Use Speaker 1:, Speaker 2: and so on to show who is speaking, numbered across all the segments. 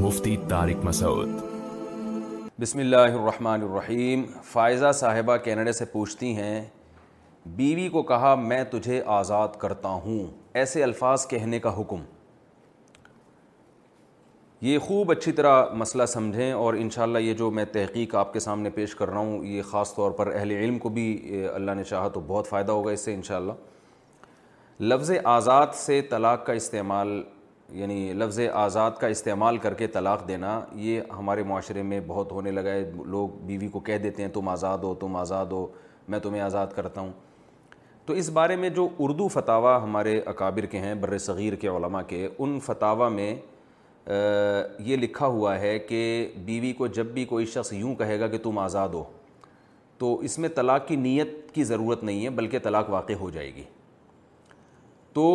Speaker 1: مفتی مسعود بسم اللہ الرحمن الرحیم فائزہ صاحبہ کینیڈا سے پوچھتی ہیں بیوی کو کہا میں تجھے آزاد کرتا ہوں ایسے الفاظ کہنے کا حکم یہ خوب اچھی طرح مسئلہ سمجھیں اور انشاءاللہ یہ جو میں تحقیق آپ کے سامنے پیش کر رہا ہوں یہ خاص طور پر اہل علم کو بھی اللہ نے چاہا تو بہت فائدہ ہوگا اس سے انشاءاللہ لفظ آزاد سے طلاق کا استعمال یعنی لفظ آزاد کا استعمال کر کے طلاق دینا یہ ہمارے معاشرے میں بہت ہونے لگا ہے لوگ بیوی کو کہہ دیتے ہیں تم آزاد ہو تم آزاد ہو میں تمہیں آزاد کرتا ہوں تو اس بارے میں جو اردو فتاوہ ہمارے اکابر کے ہیں بر صغیر کے علماء کے ان فتاوہ میں یہ لکھا ہوا ہے کہ بیوی کو جب بھی کوئی شخص یوں کہے گا کہ تم آزاد ہو تو اس میں طلاق کی نیت کی ضرورت نہیں ہے بلکہ طلاق واقع ہو جائے گی تو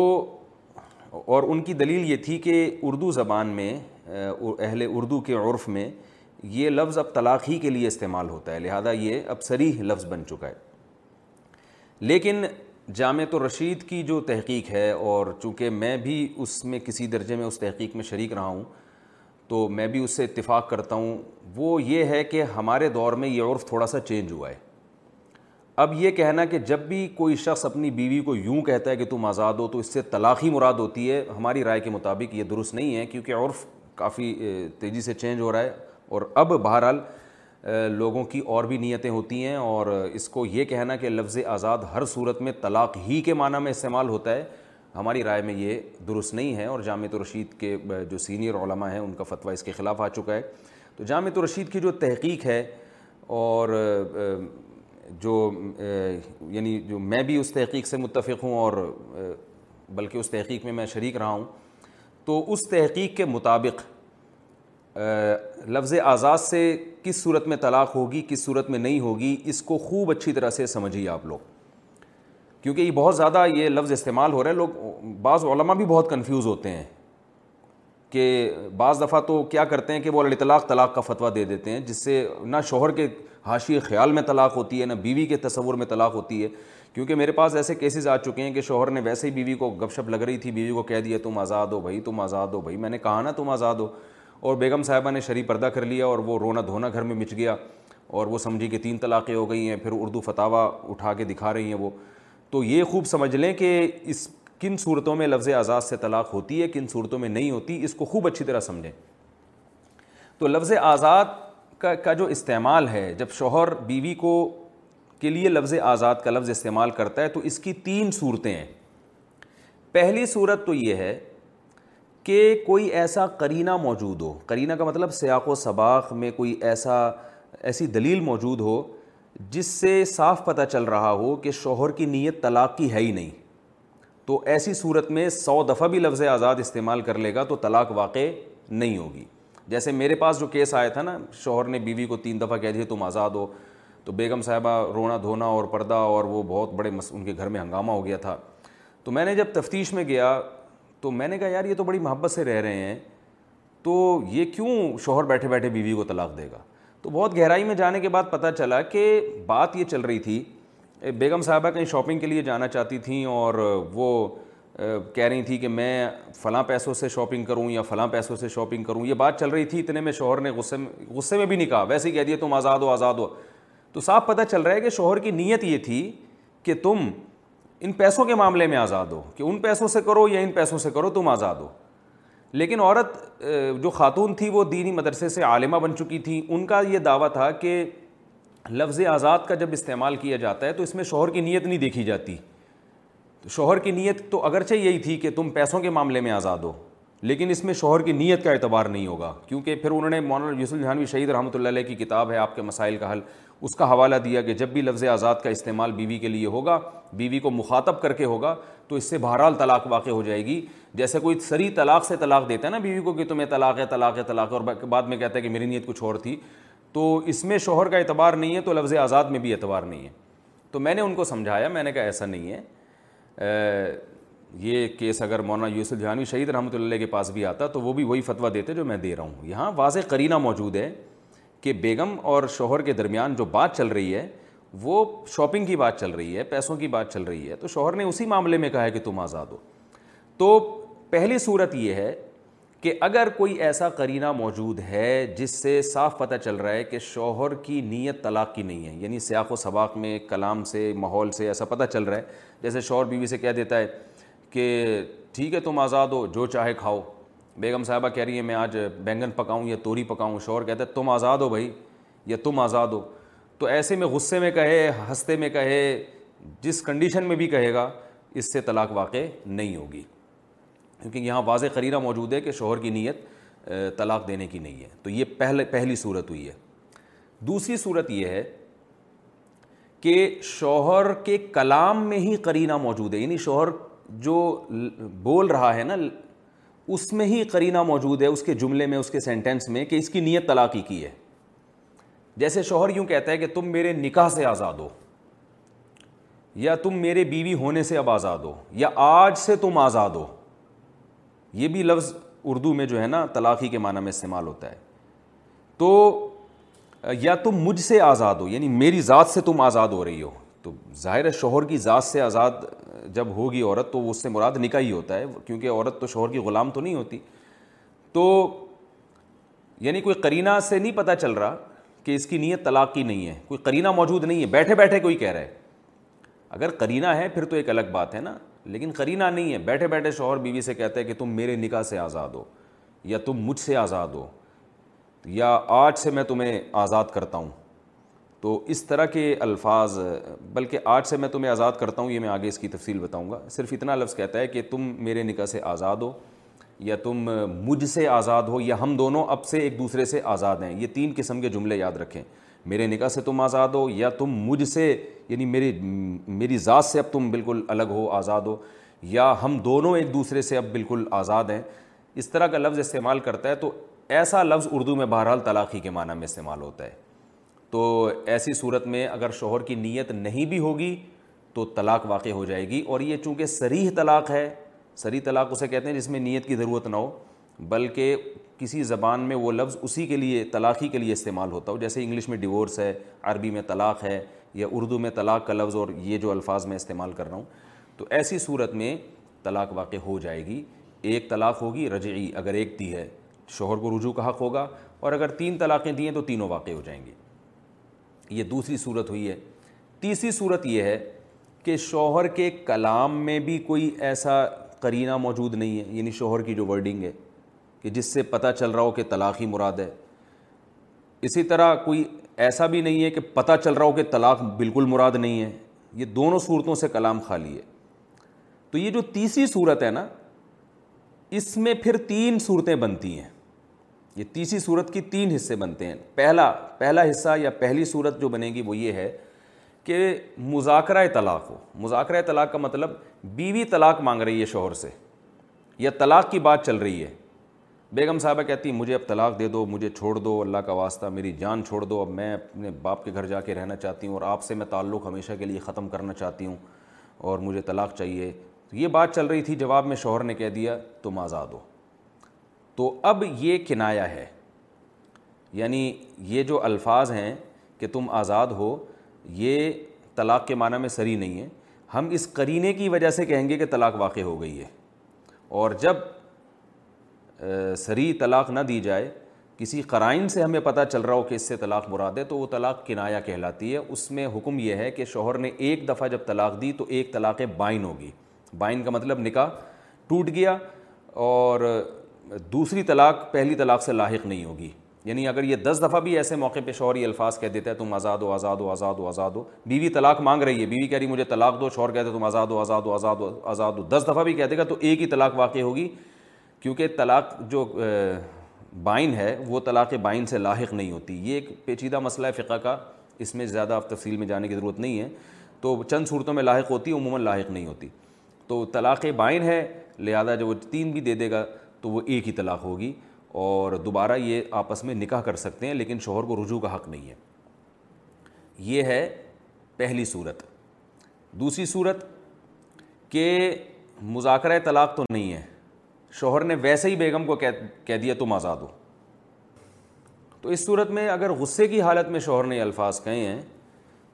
Speaker 1: اور ان کی دلیل یہ تھی کہ اردو زبان میں اہل اردو کے عرف میں یہ لفظ اب طلاق ہی کے لیے استعمال ہوتا ہے لہذا یہ اب سریح لفظ بن چکا ہے لیکن جامع تو رشید کی جو تحقیق ہے اور چونکہ میں بھی اس میں کسی درجے میں اس تحقیق میں شریک رہا ہوں تو میں بھی اس سے اتفاق کرتا ہوں وہ یہ ہے کہ ہمارے دور میں یہ عرف تھوڑا سا چینج ہوا ہے اب یہ کہنا کہ جب بھی کوئی شخص اپنی بیوی کو یوں کہتا ہے کہ تم آزاد ہو تو اس سے طلاق ہی مراد ہوتی ہے ہماری رائے کے مطابق یہ درست نہیں ہے کیونکہ عرف کافی تیزی سے چینج ہو رہا ہے اور اب بہرحال لوگوں کی اور بھی نیتیں ہوتی ہیں اور اس کو یہ کہنا کہ لفظ آزاد ہر صورت میں طلاق ہی کے معنی میں استعمال ہوتا ہے ہماری رائے میں یہ درست نہیں ہے اور جامعہ رشید کے جو سینئر علماء ہیں ان کا فتویٰ اس کے خلاف آ چکا ہے تو جامعہ رشید کی جو تحقیق ہے اور جو یعنی جو میں بھی اس تحقیق سے متفق ہوں اور بلکہ اس تحقیق میں میں شریک رہا ہوں تو اس تحقیق کے مطابق لفظ آزاد سے کس صورت میں طلاق ہوگی کس صورت میں نہیں ہوگی اس کو خوب اچھی طرح سے سمجھیے آپ لوگ کیونکہ یہ بہت زیادہ یہ لفظ استعمال ہو رہے ہیں لوگ بعض علماء بھی بہت کنفیوز ہوتے ہیں کہ بعض دفعہ تو کیا کرتے ہیں کہ وہ طلاق طلاق کا فتویٰ دے دیتے ہیں جس سے نہ شوہر کے حاشی خیال میں طلاق ہوتی ہے نہ بیوی کے تصور میں طلاق ہوتی ہے کیونکہ میرے پاس ایسے کیسز آ چکے ہیں کہ شوہر نے ویسے ہی بیوی کو گپ شپ لگ رہی تھی بیوی کو کہہ دیا تم آزاد ہو بھائی تم آزاد ہو بھائی میں نے کہا نا تم آزاد ہو اور بیگم صاحبہ نے شریف پردہ کر لیا اور وہ رونا دھونا گھر میں مچ گیا اور وہ سمجھی کہ تین طلاقیں ہو گئی ہیں پھر اردو فتاوہ اٹھا کے دکھا رہی ہیں وہ تو یہ خوب سمجھ لیں کہ اس کن صورتوں میں لفظ آزاد سے طلاق ہوتی ہے کن صورتوں میں نہیں ہوتی اس کو خوب اچھی طرح سمجھیں تو لفظ آزاد کا جو استعمال ہے جب شوہر بیوی کو کے لیے لفظ آزاد کا لفظ استعمال کرتا ہے تو اس کی تین صورتیں ہیں پہلی صورت تو یہ ہے کہ کوئی ایسا کرینہ موجود ہو کرینہ کا مطلب سیاق و سباق میں کوئی ایسا ایسی دلیل موجود ہو جس سے صاف پتہ چل رہا ہو کہ شوہر کی نیت طلاق کی ہے ہی نہیں تو ایسی صورت میں سو دفعہ بھی لفظ آزاد استعمال کر لے گا تو طلاق واقع نہیں ہوگی جیسے میرے پاس جو کیس آیا تھا نا شوہر نے بیوی کو تین دفعہ کہہ دیا تم آزاد ہو تو بیگم صاحبہ رونا دھونا اور پردہ اور وہ بہت بڑے مس ان کے گھر میں ہنگامہ ہو گیا تھا تو میں نے جب تفتیش میں گیا تو میں نے کہا یار یہ تو بڑی محبت سے رہ رہے ہیں تو یہ کیوں شوہر بیٹھے بیٹھے بیوی کو طلاق دے گا تو بہت گہرائی میں جانے کے بعد پتہ چلا کہ بات یہ چل رہی تھی بیگم صاحبہ کہیں شاپنگ کے لیے جانا چاہتی تھیں اور وہ کہہ رہی تھی کہ میں فلاں پیسوں سے شاپنگ کروں یا فلاں پیسوں سے شاپنگ کروں یہ بات چل رہی تھی اتنے میں شوہر نے غصے میں غصے میں بھی نہیں کہا ویسے ہی کہہ دیا تم آزاد ہو آزاد ہو تو صاف پتہ چل رہا ہے کہ شوہر کی نیت یہ تھی کہ تم ان پیسوں کے معاملے میں آزاد ہو کہ ان پیسوں سے کرو یا ان پیسوں سے کرو تم آزاد ہو لیکن عورت جو خاتون تھی وہ دینی مدرسے سے عالمہ بن چکی تھیں ان کا یہ دعویٰ تھا کہ لفظ آزاد کا جب استعمال کیا جاتا ہے تو اس میں شوہر کی نیت نہیں دیکھی جاتی شوہر کی نیت تو اگرچہ یہی تھی کہ تم پیسوں کے معاملے میں آزاد ہو لیکن اس میں شوہر کی نیت کا اعتبار نہیں ہوگا کیونکہ پھر انہوں نے مولانا یوسف جہانوی شہید رحمۃ اللہ علیہ کی کتاب ہے آپ کے مسائل کا حل اس کا حوالہ دیا کہ جب بھی لفظ آزاد کا استعمال بیوی کے لیے ہوگا بیوی کو مخاطب کر کے ہوگا تو اس سے بہرحال طلاق واقع ہو جائے گی جیسے کوئی سری طلاق سے طلاق دیتا ہے نا بیوی کو کہ تمہیں طلاق ہے طلاق ہے طلاق ہے اور بعد میں کہتا ہے کہ میری نیت کچھ اور تھی تو اس میں شوہر کا اعتبار نہیں ہے تو لفظ آزاد میں بھی اعتبار نہیں ہے تو میں نے ان کو سمجھایا میں نے کہا ایسا نہیں ہے یہ کیس اگر مولانا یوسف جہانوی شہید رحمۃ اللہ کے پاس بھی آتا تو وہ بھی وہی فتویٰ دیتے جو میں دے رہا ہوں یہاں واضح کرینہ موجود ہے کہ بیگم اور شوہر کے درمیان جو بات چل رہی ہے وہ شاپنگ کی بات چل رہی ہے پیسوں کی بات چل رہی ہے تو شوہر نے اسی معاملے میں کہا ہے کہ تم آزاد ہو تو پہلی صورت یہ ہے کہ اگر کوئی ایسا کرینہ موجود ہے جس سے صاف پتہ چل رہا ہے کہ شوہر کی نیت طلاق کی نہیں ہے یعنی سیاق و سباق میں کلام سے ماحول سے ایسا پتہ چل رہا ہے جیسے شوہر بیوی سے کہہ دیتا ہے کہ ٹھیک ہے تم آزاد ہو جو چاہے کھاؤ بیگم صاحبہ کہہ رہی ہے میں آج بینگن پکاؤں یا توری پکاؤں شوہر کہتا ہے تم آزاد ہو بھائی یا تم آزاد ہو تو ایسے میں غصے میں کہے ہنستے میں کہے جس کنڈیشن میں بھی کہے گا اس سے طلاق واقع نہیں ہوگی کیونکہ یہاں واضح قرینہ موجود ہے کہ شوہر کی نیت طلاق دینے کی نہیں ہے تو یہ پہلے پہلی صورت ہوئی ہے دوسری صورت یہ ہے کہ شوہر کے کلام میں ہی قرینہ موجود ہے یعنی شوہر جو بول رہا ہے نا اس میں ہی قرینہ موجود ہے اس کے جملے میں اس کے سینٹینس میں کہ اس کی نیت طلاق ہی کی ہے جیسے شوہر یوں کہتا ہے کہ تم میرے نکاح سے آزاد ہو یا تم میرے بیوی ہونے سے اب آزاد ہو یا آج سے تم آزاد ہو یہ بھی لفظ اردو میں جو ہے نا طلاقی کے معنی میں استعمال ہوتا ہے تو یا تم مجھ سے آزاد ہو یعنی میری ذات سے تم آزاد ہو رہی ہو تو ظاہر ہے شوہر کی ذات سے آزاد جب ہوگی عورت تو اس سے مراد نکاح ہی ہوتا ہے کیونکہ عورت تو شوہر کی غلام تو نہیں ہوتی تو یعنی کوئی قرینہ سے نہیں پتہ چل رہا کہ اس کی نیت طلاق کی نہیں ہے کوئی قرینہ موجود نہیں ہے بیٹھے بیٹھے کوئی کہہ رہا ہے اگر قرینہ ہے پھر تو ایک الگ بات ہے نا لیکن قرینہ نہیں ہے بیٹھے بیٹھے شوہر بیوی سے کہتے ہیں کہ تم میرے نکاح سے آزاد ہو یا تم مجھ سے آزاد ہو یا آج سے میں تمہیں آزاد کرتا ہوں تو اس طرح کے الفاظ بلکہ آج سے میں تمہیں آزاد کرتا ہوں یہ میں آگے اس کی تفصیل بتاؤں گا صرف اتنا لفظ کہتا ہے کہ تم میرے نکاح سے آزاد ہو یا تم مجھ سے آزاد ہو یا ہم دونوں اب سے ایک دوسرے سے آزاد ہیں یہ تین قسم کے جملے یاد رکھیں میرے نکاح سے تم آزاد ہو یا تم مجھ سے یعنی میری میری ذات سے اب تم بالکل الگ ہو آزاد ہو یا ہم دونوں ایک دوسرے سے اب بالکل آزاد ہیں اس طرح کا لفظ استعمال کرتا ہے تو ایسا لفظ اردو میں بہرحال طلاقی کے معنی میں استعمال ہوتا ہے تو ایسی صورت میں اگر شوہر کی نیت نہیں بھی ہوگی تو طلاق واقع ہو جائے گی اور یہ چونکہ سریح طلاق ہے سری طلاق اسے کہتے ہیں جس میں نیت کی ضرورت نہ ہو بلکہ کسی زبان میں وہ لفظ اسی کے لیے طلاقی کے لیے استعمال ہوتا ہو جیسے انگلش میں ڈیورس ہے عربی میں طلاق ہے یا اردو میں طلاق کا لفظ اور یہ جو الفاظ میں استعمال کر رہا ہوں تو ایسی صورت میں طلاق واقع ہو جائے گی ایک طلاق ہوگی رجعی اگر ایک دی ہے شوہر کو رجوع کا حق ہوگا اور اگر تین طلاقیں دی ہیں تو تینوں واقع ہو جائیں گے یہ دوسری صورت ہوئی ہے تیسری صورت یہ ہے کہ شوہر کے کلام میں بھی کوئی ایسا قرینہ موجود نہیں ہے یعنی شوہر کی جو ورڈنگ ہے کہ جس سے پتہ چل رہا ہو کہ طلاق ہی مراد ہے اسی طرح کوئی ایسا بھی نہیں ہے کہ پتہ چل رہا ہو کہ طلاق بالکل مراد نہیں ہے یہ دونوں صورتوں سے کلام خالی ہے تو یہ جو تیسری صورت ہے نا اس میں پھر تین صورتیں بنتی ہیں یہ تیسری صورت کی تین حصے بنتے ہیں پہلا پہلا حصہ یا پہلی صورت جو بنے گی وہ یہ ہے کہ مذاکرہ طلاق ہو مذاکرہ طلاق کا مطلب بیوی طلاق مانگ رہی ہے شوہر سے یا طلاق کی بات چل رہی ہے بیگم صاحبہ کہتی مجھے اب طلاق دے دو مجھے چھوڑ دو اللہ کا واسطہ میری جان چھوڑ دو اب میں اپنے باپ کے گھر جا کے رہنا چاہتی ہوں اور آپ سے میں تعلق ہمیشہ کے لیے ختم کرنا چاہتی ہوں اور مجھے طلاق چاہیے یہ بات چل رہی تھی جواب میں شوہر نے کہہ دیا تم آزاد ہو تو اب یہ کنایا ہے یعنی یہ جو الفاظ ہیں کہ تم آزاد ہو یہ طلاق کے معنی میں سری نہیں ہے ہم اس کرینے کی وجہ سے کہیں گے کہ طلاق واقع ہو گئی ہے اور جب سری طلاق نہ دی جائے کسی قرائن سے ہمیں پتہ چل رہا ہو کہ اس سے طلاق مراد ہے تو وہ طلاق کنایا کہلاتی ہے اس میں حکم یہ ہے کہ شوہر نے ایک دفعہ جب طلاق دی تو ایک طلاق بائن ہوگی بائن کا مطلب نکاح ٹوٹ گیا اور دوسری طلاق پہلی طلاق سے لاحق نہیں ہوگی یعنی اگر یہ دس دفعہ بھی ایسے موقع پہ شوہر یہ الفاظ کہہ دیتا ہے تم آزاد ہو آزاد ہو آزاد ہو آزاد ہو بیوی طلاق مانگ رہی ہے بیوی کہہ رہی مجھے طلاق دو شوہر کہتے تم آزاد ہو آزاد ہو آزاد ہو آزاد ہو دس دفعہ بھی کہہ دے گا تو ایک ہی طلاق واقع ہوگی کیونکہ طلاق جو بائن ہے وہ طلاق بائن سے لاحق نہیں ہوتی یہ ایک پیچیدہ مسئلہ ہے فقہ کا اس میں زیادہ آپ تفصیل میں جانے کی ضرورت نہیں ہے تو چند صورتوں میں لاحق ہوتی عموماً لاحق نہیں ہوتی تو طلاق بائن ہے لہذا جب وہ تین بھی دے دے گا تو وہ ایک ہی طلاق ہوگی اور دوبارہ یہ آپس میں نکاح کر سکتے ہیں لیکن شوہر کو رجوع کا حق نہیں ہے یہ ہے پہلی صورت دوسری صورت کہ مذاکرہ طلاق تو نہیں ہے شوہر نے ویسے ہی بیگم کو کہہ دیا تم آزاد ہو تو اس صورت میں اگر غصے کی حالت میں شوہر نے الفاظ کہے ہیں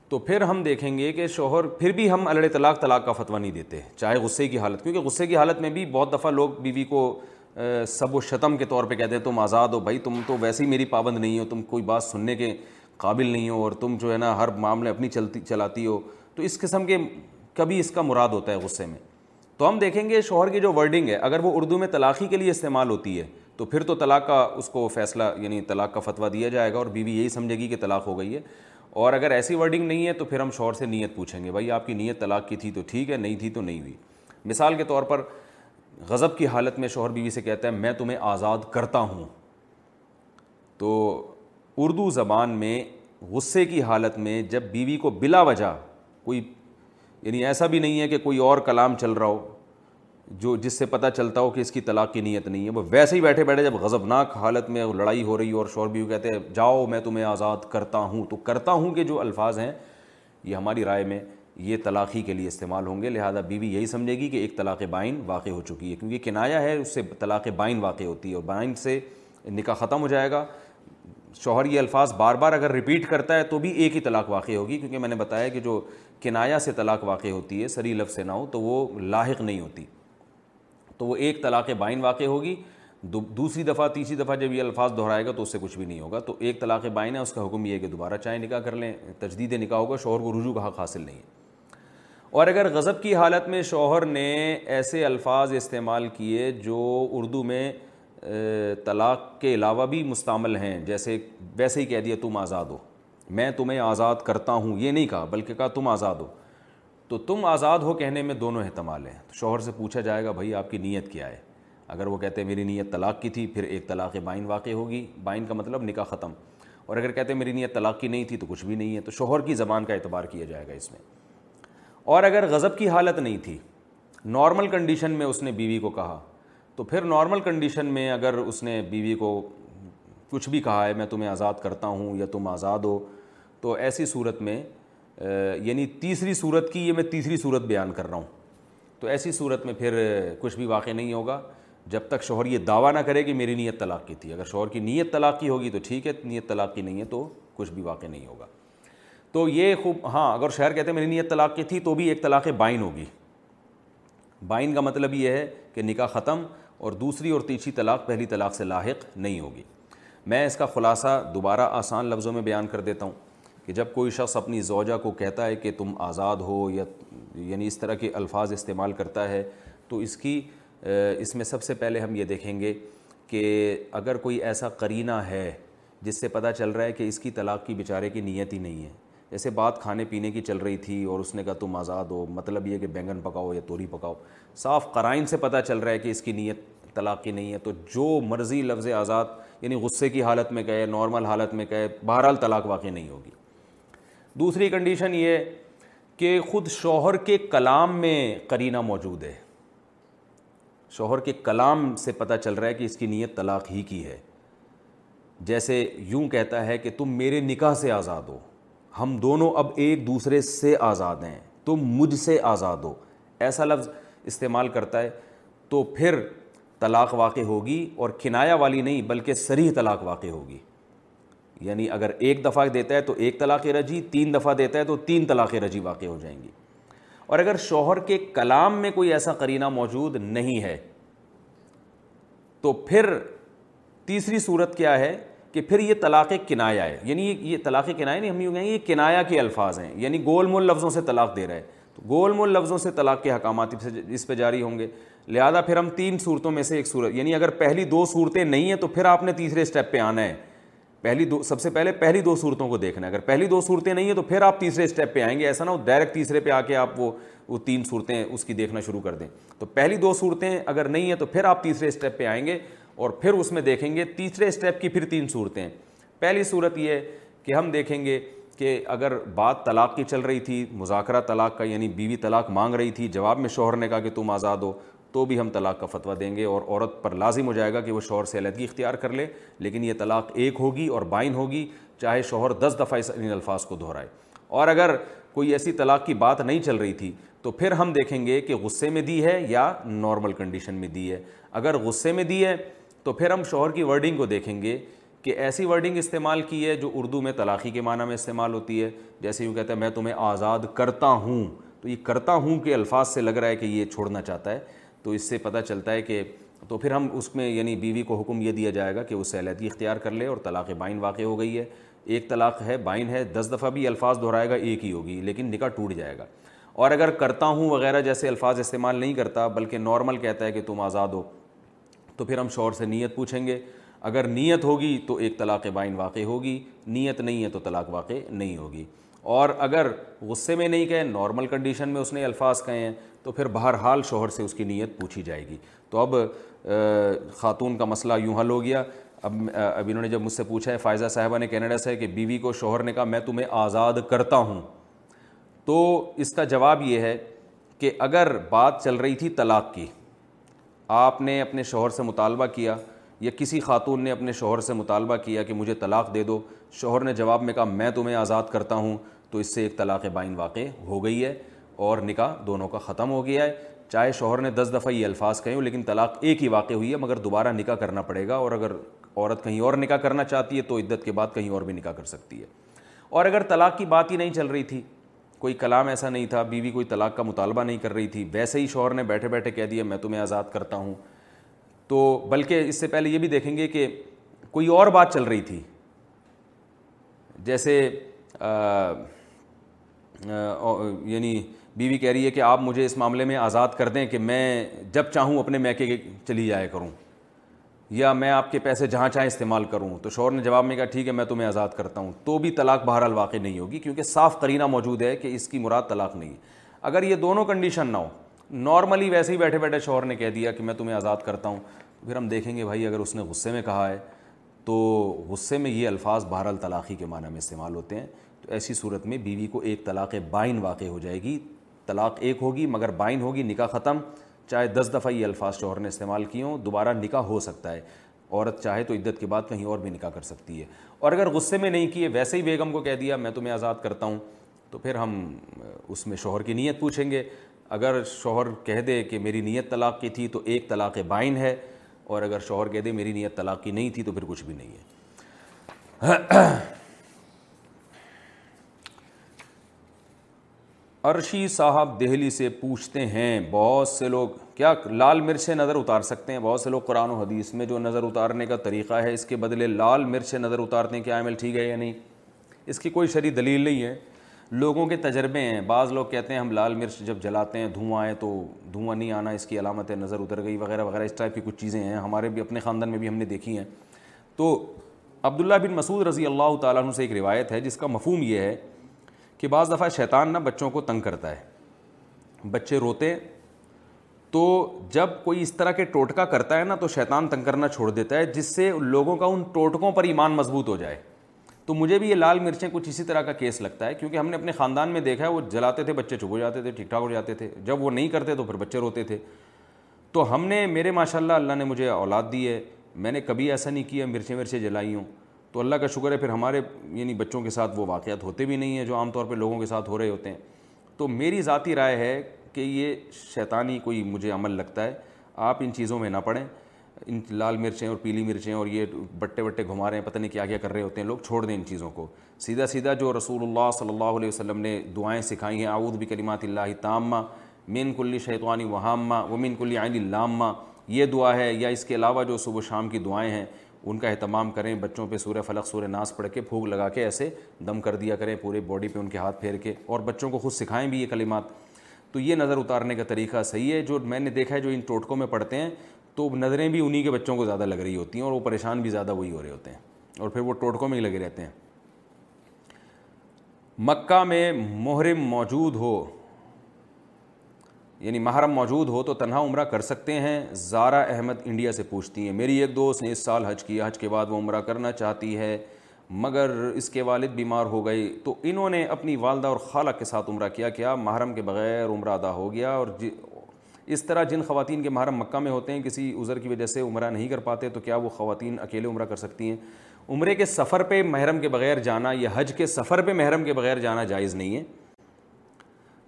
Speaker 1: تو پھر ہم دیکھیں گے کہ شوہر پھر بھی ہم الڑ طلاق طلاق کا فتویٰ نہیں دیتے چاہے غصے کی حالت کیونکہ غصے کی حالت میں بھی بہت دفعہ لوگ بیوی کو سب و شتم کے طور پہ کہتے ہیں تم آزاد ہو بھائی تم تو ویسے ہی میری پابند نہیں ہو تم کوئی بات سننے کے قابل نہیں ہو اور تم جو ہے نا ہر معاملے اپنی چلتی چلاتی ہو تو اس قسم کے کبھی اس کا مراد ہوتا ہے غصے میں تو ہم دیکھیں گے شوہر کی جو ورڈنگ ہے اگر وہ اردو میں طلاقی کے لیے استعمال ہوتی ہے تو پھر تو طلاق کا اس کو فیصلہ یعنی طلاق کا فتویٰ دیا جائے گا اور بیوی یہی سمجھے گی کہ طلاق ہو گئی ہے اور اگر ایسی ورڈنگ نہیں ہے تو پھر ہم شوہر سے نیت پوچھیں گے بھائی آپ کی نیت طلاق کی تھی تو ٹھیک ہے نہیں تھی تو نہیں ہوئی مثال کے طور پر غضب کی حالت میں شوہر بیوی سے کہتا ہے میں تمہیں آزاد کرتا ہوں تو اردو زبان میں غصے کی حالت میں جب بیوی کو بلا وجہ کوئی یعنی ایسا بھی نہیں ہے کہ کوئی اور کلام چل رہا ہو جو جس سے پتہ چلتا ہو کہ اس کی طلاق کی نیت نہیں ہے وہ ویسے ہی بیٹھے بیٹھے جب غضبناک حالت میں لڑائی ہو رہی ہے اور شور بھی کہتے ہیں جاؤ میں تمہیں آزاد کرتا ہوں تو کرتا ہوں کہ جو الفاظ ہیں یہ ہماری رائے میں یہ طلاقی کے لیے استعمال ہوں گے لہٰذا بیوی بی یہی سمجھے گی کہ ایک طلاق بائن واقع ہو چکی ہے کیونکہ کنایا ہے اس سے طلاق بائن واقع ہوتی ہے اور بائن سے نکاح ختم ہو جائے گا شوہر یہ الفاظ بار بار اگر رپیٹ کرتا ہے تو بھی ایک ہی طلاق واقع ہوگی کیونکہ میں نے بتایا کہ جو کنایا سے طلاق واقع ہوتی ہے سری لفظ سے نہ ہو تو وہ لاحق نہیں ہوتی تو وہ ایک طلاق بائن واقع ہوگی دوسری دفعہ تیسری دفعہ جب یہ الفاظ دہرائے گا تو اس سے کچھ بھی نہیں ہوگا تو ایک طلاق بائن ہے اس کا حکم یہ ہے کہ دوبارہ چائے نکاح کر لیں تجدید نکاح ہوگا شوہر کو رجوع کا حق حاصل نہیں ہے اور اگر غضب کی حالت میں شوہر نے ایسے الفاظ استعمال کیے جو اردو میں طلاق کے علاوہ بھی مستعمل ہیں جیسے ویسے ہی کہہ دیا تم آزاد ہو میں تمہیں آزاد کرتا ہوں یہ نہیں کہا بلکہ کہا تم آزاد ہو تو تم آزاد ہو کہنے میں دونوں احتمال ہیں تو شوہر سے پوچھا جائے گا بھائی آپ کی نیت کیا ہے اگر وہ کہتے ہیں میری نیت طلاق کی تھی پھر ایک طلاق بائن واقع ہوگی بائن کا مطلب نکاح ختم اور اگر کہتے ہیں میری نیت طلاق کی نہیں تھی تو کچھ بھی نہیں ہے تو شوہر کی زبان کا اعتبار کیا جائے گا اس میں اور اگر غضب کی حالت نہیں تھی نارمل کنڈیشن میں اس نے بیوی کو کہا تو پھر نارمل کنڈیشن میں اگر اس نے بیوی کو کچھ بھی کہا ہے میں تمہیں آزاد کرتا ہوں یا تم آزاد ہو تو ایسی صورت میں یعنی تیسری صورت کی یہ میں تیسری صورت بیان کر رہا ہوں تو ایسی صورت میں پھر کچھ بھی واقع نہیں ہوگا جب تک شوہر یہ دعویٰ نہ کرے کہ میری نیت طلاق کی تھی اگر شوہر کی نیت طلاق کی ہوگی تو ٹھیک ہے نیت طلاق کی نہیں ہے تو کچھ بھی واقع نہیں ہوگا تو یہ خوب ہاں اگر شہر کہتے ہیں میری نیت طلاق کی تھی تو بھی ایک طلاق بائن ہوگی بائن کا مطلب یہ ہے کہ نکاح ختم اور دوسری اور تیسری طلاق پہلی طلاق سے لاحق نہیں ہوگی میں اس کا خلاصہ دوبارہ آسان لفظوں میں بیان کر دیتا ہوں کہ جب کوئی شخص اپنی زوجہ کو کہتا ہے کہ تم آزاد ہو یا یعنی اس طرح کے الفاظ استعمال کرتا ہے تو اس کی اس میں سب سے پہلے ہم یہ دیکھیں گے کہ اگر کوئی ایسا قرینہ ہے جس سے پتا چل رہا ہے کہ اس کی طلاق کی بیچارے کی نیت ہی نہیں ہے جیسے بات کھانے پینے کی چل رہی تھی اور اس نے کہا تم آزاد ہو مطلب یہ کہ بینگن پکاؤ یا توری پکاؤ صاف قرائن سے پتہ چل رہا ہے کہ اس کی نیت طلاق کی نہیں ہے تو جو مرضی لفظ آزاد یعنی غصے کی حالت میں کہے نارمل حالت میں کہے بہرحال طلاق واقع نہیں ہوگی دوسری کنڈیشن یہ کہ خود شوہر کے کلام میں کرینہ موجود ہے شوہر کے کلام سے پتہ چل رہا ہے کہ اس کی نیت طلاق ہی کی ہے جیسے یوں کہتا ہے کہ تم میرے نکاح سے آزاد ہو ہم دونوں اب ایک دوسرے سے آزاد ہیں تم مجھ سے آزاد ہو ایسا لفظ استعمال کرتا ہے تو پھر طلاق واقع ہوگی اور کنایا والی نہیں بلکہ سریح طلاق واقع ہوگی یعنی اگر ایک دفعہ دیتا ہے تو ایک طلاق رجی تین دفعہ دیتا ہے تو تین طلاق رجی واقع ہو جائیں گی اور اگر شوہر کے کلام میں کوئی ایسا قرینہ موجود نہیں ہے تو پھر تیسری صورت کیا ہے کہ پھر یہ طلاق کنایا ہے یعنی یہ طلاق کنا نہیں ہم یوں کہیں یہ کنایا کے الفاظ ہیں یعنی گول مول لفظوں سے طلاق دے رہا ہے تو گول مول لفظوں سے طلاق کے حکامات اس پہ جاری ہوں گے لہذا پھر ہم تین صورتوں میں سے ایک صورت یعنی اگر پہلی دو صورتیں نہیں ہیں تو پھر آپ نے تیسرے اسٹیپ پہ آنا ہے پہلی دو سب سے پہلے پہلی دو صورتوں کو دیکھنا ہے اگر پہلی دو صورتیں نہیں ہیں تو پھر آپ تیسرے اسٹیپ پہ آئیں گے ایسا نہ ہو ڈائریکٹ تیسرے پہ آ کے آپ وہ وہ تین صورتیں اس کی دیکھنا شروع کر دیں تو پہلی دو صورتیں اگر نہیں ہیں تو پھر آپ تیسرے اسٹیپ پہ آئیں گے اور پھر اس میں دیکھیں گے تیسرے اسٹیپ کی پھر تین صورتیں پہلی صورت یہ ہے کہ ہم دیکھیں گے کہ اگر بات طلاق کی چل رہی تھی مذاکرہ طلاق کا یعنی بیوی طلاق مانگ رہی تھی جواب میں شوہر نے کہا کہ تم آزاد ہو تو بھی ہم طلاق کا فتویٰ دیں گے اور عورت پر لازم ہو جائے گا کہ وہ شوہر سے علیحدگی اختیار کر لے لیکن یہ طلاق ایک ہوگی اور بائن ہوگی چاہے شوہر دس دفعہ اس ان الفاظ کو دہرائے اور اگر کوئی ایسی طلاق کی بات نہیں چل رہی تھی تو پھر ہم دیکھیں گے کہ غصے میں دی ہے یا نارمل کنڈیشن میں دی ہے اگر غصے میں دی ہے تو پھر ہم شوہر کی ورڈنگ کو دیکھیں گے کہ ایسی ورڈنگ استعمال کی ہے جو اردو میں طلاقی کے معنی میں استعمال ہوتی ہے جیسے یوں کہتے ہیں میں تمہیں آزاد کرتا ہوں تو یہ کرتا ہوں کہ الفاظ سے لگ رہا ہے کہ یہ چھوڑنا چاہتا ہے تو اس سے پتہ چلتا ہے کہ تو پھر ہم اس میں یعنی بیوی کو حکم یہ دیا جائے گا کہ وہ سیلتی اختیار کر لے اور طلاق بائن واقع ہو گئی ہے ایک طلاق ہے بائن ہے دس دفعہ بھی الفاظ دہرائے گا ایک ہی ہوگی لیکن نکاح ٹوٹ جائے گا اور اگر کرتا ہوں وغیرہ جیسے الفاظ استعمال نہیں کرتا بلکہ نارمل کہتا ہے کہ تم آزاد ہو تو پھر ہم شور سے نیت پوچھیں گے اگر نیت ہوگی تو ایک طلاق بائن واقع ہوگی نیت نہیں ہے تو طلاق واقع نہیں ہوگی اور اگر غصے میں نہیں کہیں نارمل کنڈیشن میں اس نے الفاظ کہے ہیں تو پھر بہرحال شوہر سے اس کی نیت پوچھی جائے گی تو اب خاتون کا مسئلہ یوں حل ہو گیا اب اب انہوں نے جب مجھ سے پوچھا ہے فائزہ صاحبہ نے کینیڈا سے کہ بیوی کو شوہر نے کہا میں تمہیں آزاد کرتا ہوں تو اس کا جواب یہ ہے کہ اگر بات چل رہی تھی طلاق کی آپ نے اپنے شوہر سے مطالبہ کیا یا کسی خاتون نے اپنے شوہر سے مطالبہ کیا کہ مجھے طلاق دے دو شوہر نے جواب میں کہا میں تمہیں آزاد کرتا ہوں تو اس سے ایک طلاق بائن واقع ہو گئی ہے اور نکاح دونوں کا ختم ہو گیا ہے چاہے شوہر نے دس دفعہ یہ الفاظ کہیں لیکن طلاق ایک ہی واقع ہوئی ہے مگر دوبارہ نکاح کرنا پڑے گا اور اگر عورت کہیں اور نکاح کرنا چاہتی ہے تو عدت کے بعد کہیں اور بھی نکاح کر سکتی ہے اور اگر طلاق کی بات ہی نہیں چل رہی تھی کوئی کلام ایسا نہیں تھا بیوی کوئی طلاق کا مطالبہ نہیں کر رہی تھی ویسے ہی شوہر نے بیٹھے بیٹھے کہہ دیا میں تمہیں آزاد کرتا ہوں تو بلکہ اس سے پہلے یہ بھی دیکھیں گے کہ کوئی اور بات چل رہی تھی جیسے آ, آ, آ, یعنی بیوی کہہ رہی ہے کہ آپ مجھے اس معاملے میں آزاد کر دیں کہ میں جب چاہوں اپنے میکے چلی جایا کروں یا میں آپ کے پیسے جہاں چاہیں استعمال کروں تو شوہر نے جواب میں کہا ٹھیک ہے میں تمہیں آزاد کرتا ہوں تو بھی طلاق بہرحال واقع نہیں ہوگی کیونکہ صاف قرینہ موجود ہے کہ اس کی مراد طلاق نہیں اگر یہ دونوں کنڈیشن نہ ہو نارملی ویسے ہی بیٹھے بیٹھے شوہر نے کہہ دیا کہ میں تمہیں آزاد کرتا ہوں پھر ہم دیکھیں گے بھائی اگر اس نے غصے میں کہا ہے تو غصے میں یہ الفاظ بہرحال طلاقی کے معنی میں استعمال ہوتے ہیں تو ایسی صورت میں بیوی کو ایک طلاق بائن واقع ہو جائے گی طلاق ایک ہوگی مگر بائن ہوگی نکاح ختم چاہے دس دفعہ یہ الفاظ شوہر نے استعمال کیے ہوں دوبارہ نکاح ہو سکتا ہے عورت چاہے تو عدت کے بعد کہیں اور بھی نکاح کر سکتی ہے اور اگر غصے میں نہیں کیے ویسے ہی بیگم کو کہہ دیا میں تمہیں آزاد کرتا ہوں تو پھر ہم اس میں شوہر کی نیت پوچھیں گے اگر شوہر کہہ دے کہ میری نیت طلاق کی تھی تو ایک طلاق بائن ہے اور اگر شوہر کہہ دے میری نیت طلاق کی نہیں تھی تو پھر کچھ بھی نہیں ہے
Speaker 2: ارشی صاحب دہلی سے پوچھتے ہیں بہت سے لوگ کیا لال مرچ نظر اتار سکتے ہیں بہت سے لوگ قرآن و حدیث میں جو نظر اتارنے کا طریقہ ہے اس کے بدلے لال مرچ نظر اتارتے ہیں کیا عمل ٹھیک ہے یا نہیں اس کی کوئی شریع دلیل نہیں ہے لوگوں کے تجربے ہیں بعض لوگ کہتے ہیں ہم لال مرچ جب جلاتے ہیں دھواں آئے تو دھواں نہیں آنا اس کی ہے نظر اتر گئی وغیرہ وغیرہ اس ٹائپ کی کچھ چیزیں ہیں ہمارے بھی اپنے خاندان میں بھی ہم نے دیکھی ہیں تو عبداللہ بن مسعود رضی اللہ تعالیٰ عنہ سے ایک روایت ہے جس کا مفہوم یہ ہے کہ بعض دفعہ شیطان نہ بچوں کو تنگ کرتا ہے بچے روتے تو جب کوئی اس طرح کے ٹوٹکا کرتا ہے نا تو شیطان تنگ کرنا چھوڑ دیتا ہے جس سے لوگوں کا ان ٹوٹکوں پر ایمان مضبوط ہو جائے تو مجھے بھی یہ لال مرچیں کچھ اسی طرح کا کیس لگتا ہے کیونکہ ہم نے اپنے خاندان میں دیکھا ہے وہ جلاتے تھے بچے چھپ ہو جاتے تھے ٹھیک ٹھاک ہو جاتے تھے جب وہ نہیں کرتے تو پھر بچے روتے تھے تو ہم نے میرے ماشاء اللہ اللہ نے مجھے اولاد دی ہے میں نے کبھی ایسا نہیں کیا مرچیں مرچیں جلائی ہوں تو اللہ کا شکر ہے پھر ہمارے یعنی بچوں کے ساتھ وہ واقعات ہوتے بھی نہیں ہیں جو عام طور پہ لوگوں کے ساتھ ہو رہے ہوتے ہیں تو میری ذاتی رائے ہے کہ یہ شیطانی کوئی مجھے عمل لگتا ہے آپ ان چیزوں میں نہ پڑھیں ان لال مرچیں اور پیلی مرچیں اور یہ بٹے بٹے گھما رہے ہیں پتہ نہیں کیا کیا کر رہے ہوتے ہیں لوگ چھوڑ دیں ان چیزوں کو سیدھا سیدھا جو رسول اللہ صلی اللہ علیہ وسلم نے دعائیں سکھائی ہیں آؤود بھی کلمات اللہ تامہ مین کلی شیطوانی وہامہ مین کلی عین لامہ یہ دعا ہے یا اس کے علاوہ جو صبح و شام کی دعائیں ہیں ان کا اہتمام کریں بچوں پہ سورہ فلق سورہ ناس پڑھ کے پھوک لگا کے ایسے دم کر دیا کریں پورے باڈی پہ ان کے ہاتھ پھیر کے اور بچوں کو خود سکھائیں بھی یہ کلمات تو یہ نظر اتارنے کا طریقہ صحیح ہے جو میں نے دیکھا ہے جو ان ٹوٹکوں میں پڑھتے ہیں تو نظریں بھی انہی کے بچوں کو زیادہ لگ رہی ہوتی ہیں اور وہ پریشان بھی زیادہ وہی ہو رہے ہوتے ہیں اور پھر وہ ٹوٹکوں میں ہی لگے رہتے ہیں
Speaker 3: مکہ میں محرم موجود ہو یعنی محرم موجود ہو تو تنہا عمرہ کر سکتے ہیں زارا احمد انڈیا سے پوچھتی ہیں میری ایک دوست نے اس سال حج کیا حج کے بعد وہ عمرہ کرنا چاہتی ہے مگر اس کے والد بیمار ہو گئی تو انہوں نے اپنی والدہ اور خالہ کے ساتھ عمرہ کیا کیا محرم کے بغیر عمرہ ادا ہو گیا اور جی، اس طرح جن خواتین کے محرم مکہ میں ہوتے ہیں کسی عذر کی وجہ سے عمرہ نہیں کر پاتے تو کیا وہ خواتین اکیلے عمرہ کر سکتی ہیں عمرے کے سفر پہ محرم کے بغیر جانا یا حج کے سفر پہ محرم کے بغیر جانا جائز نہیں ہے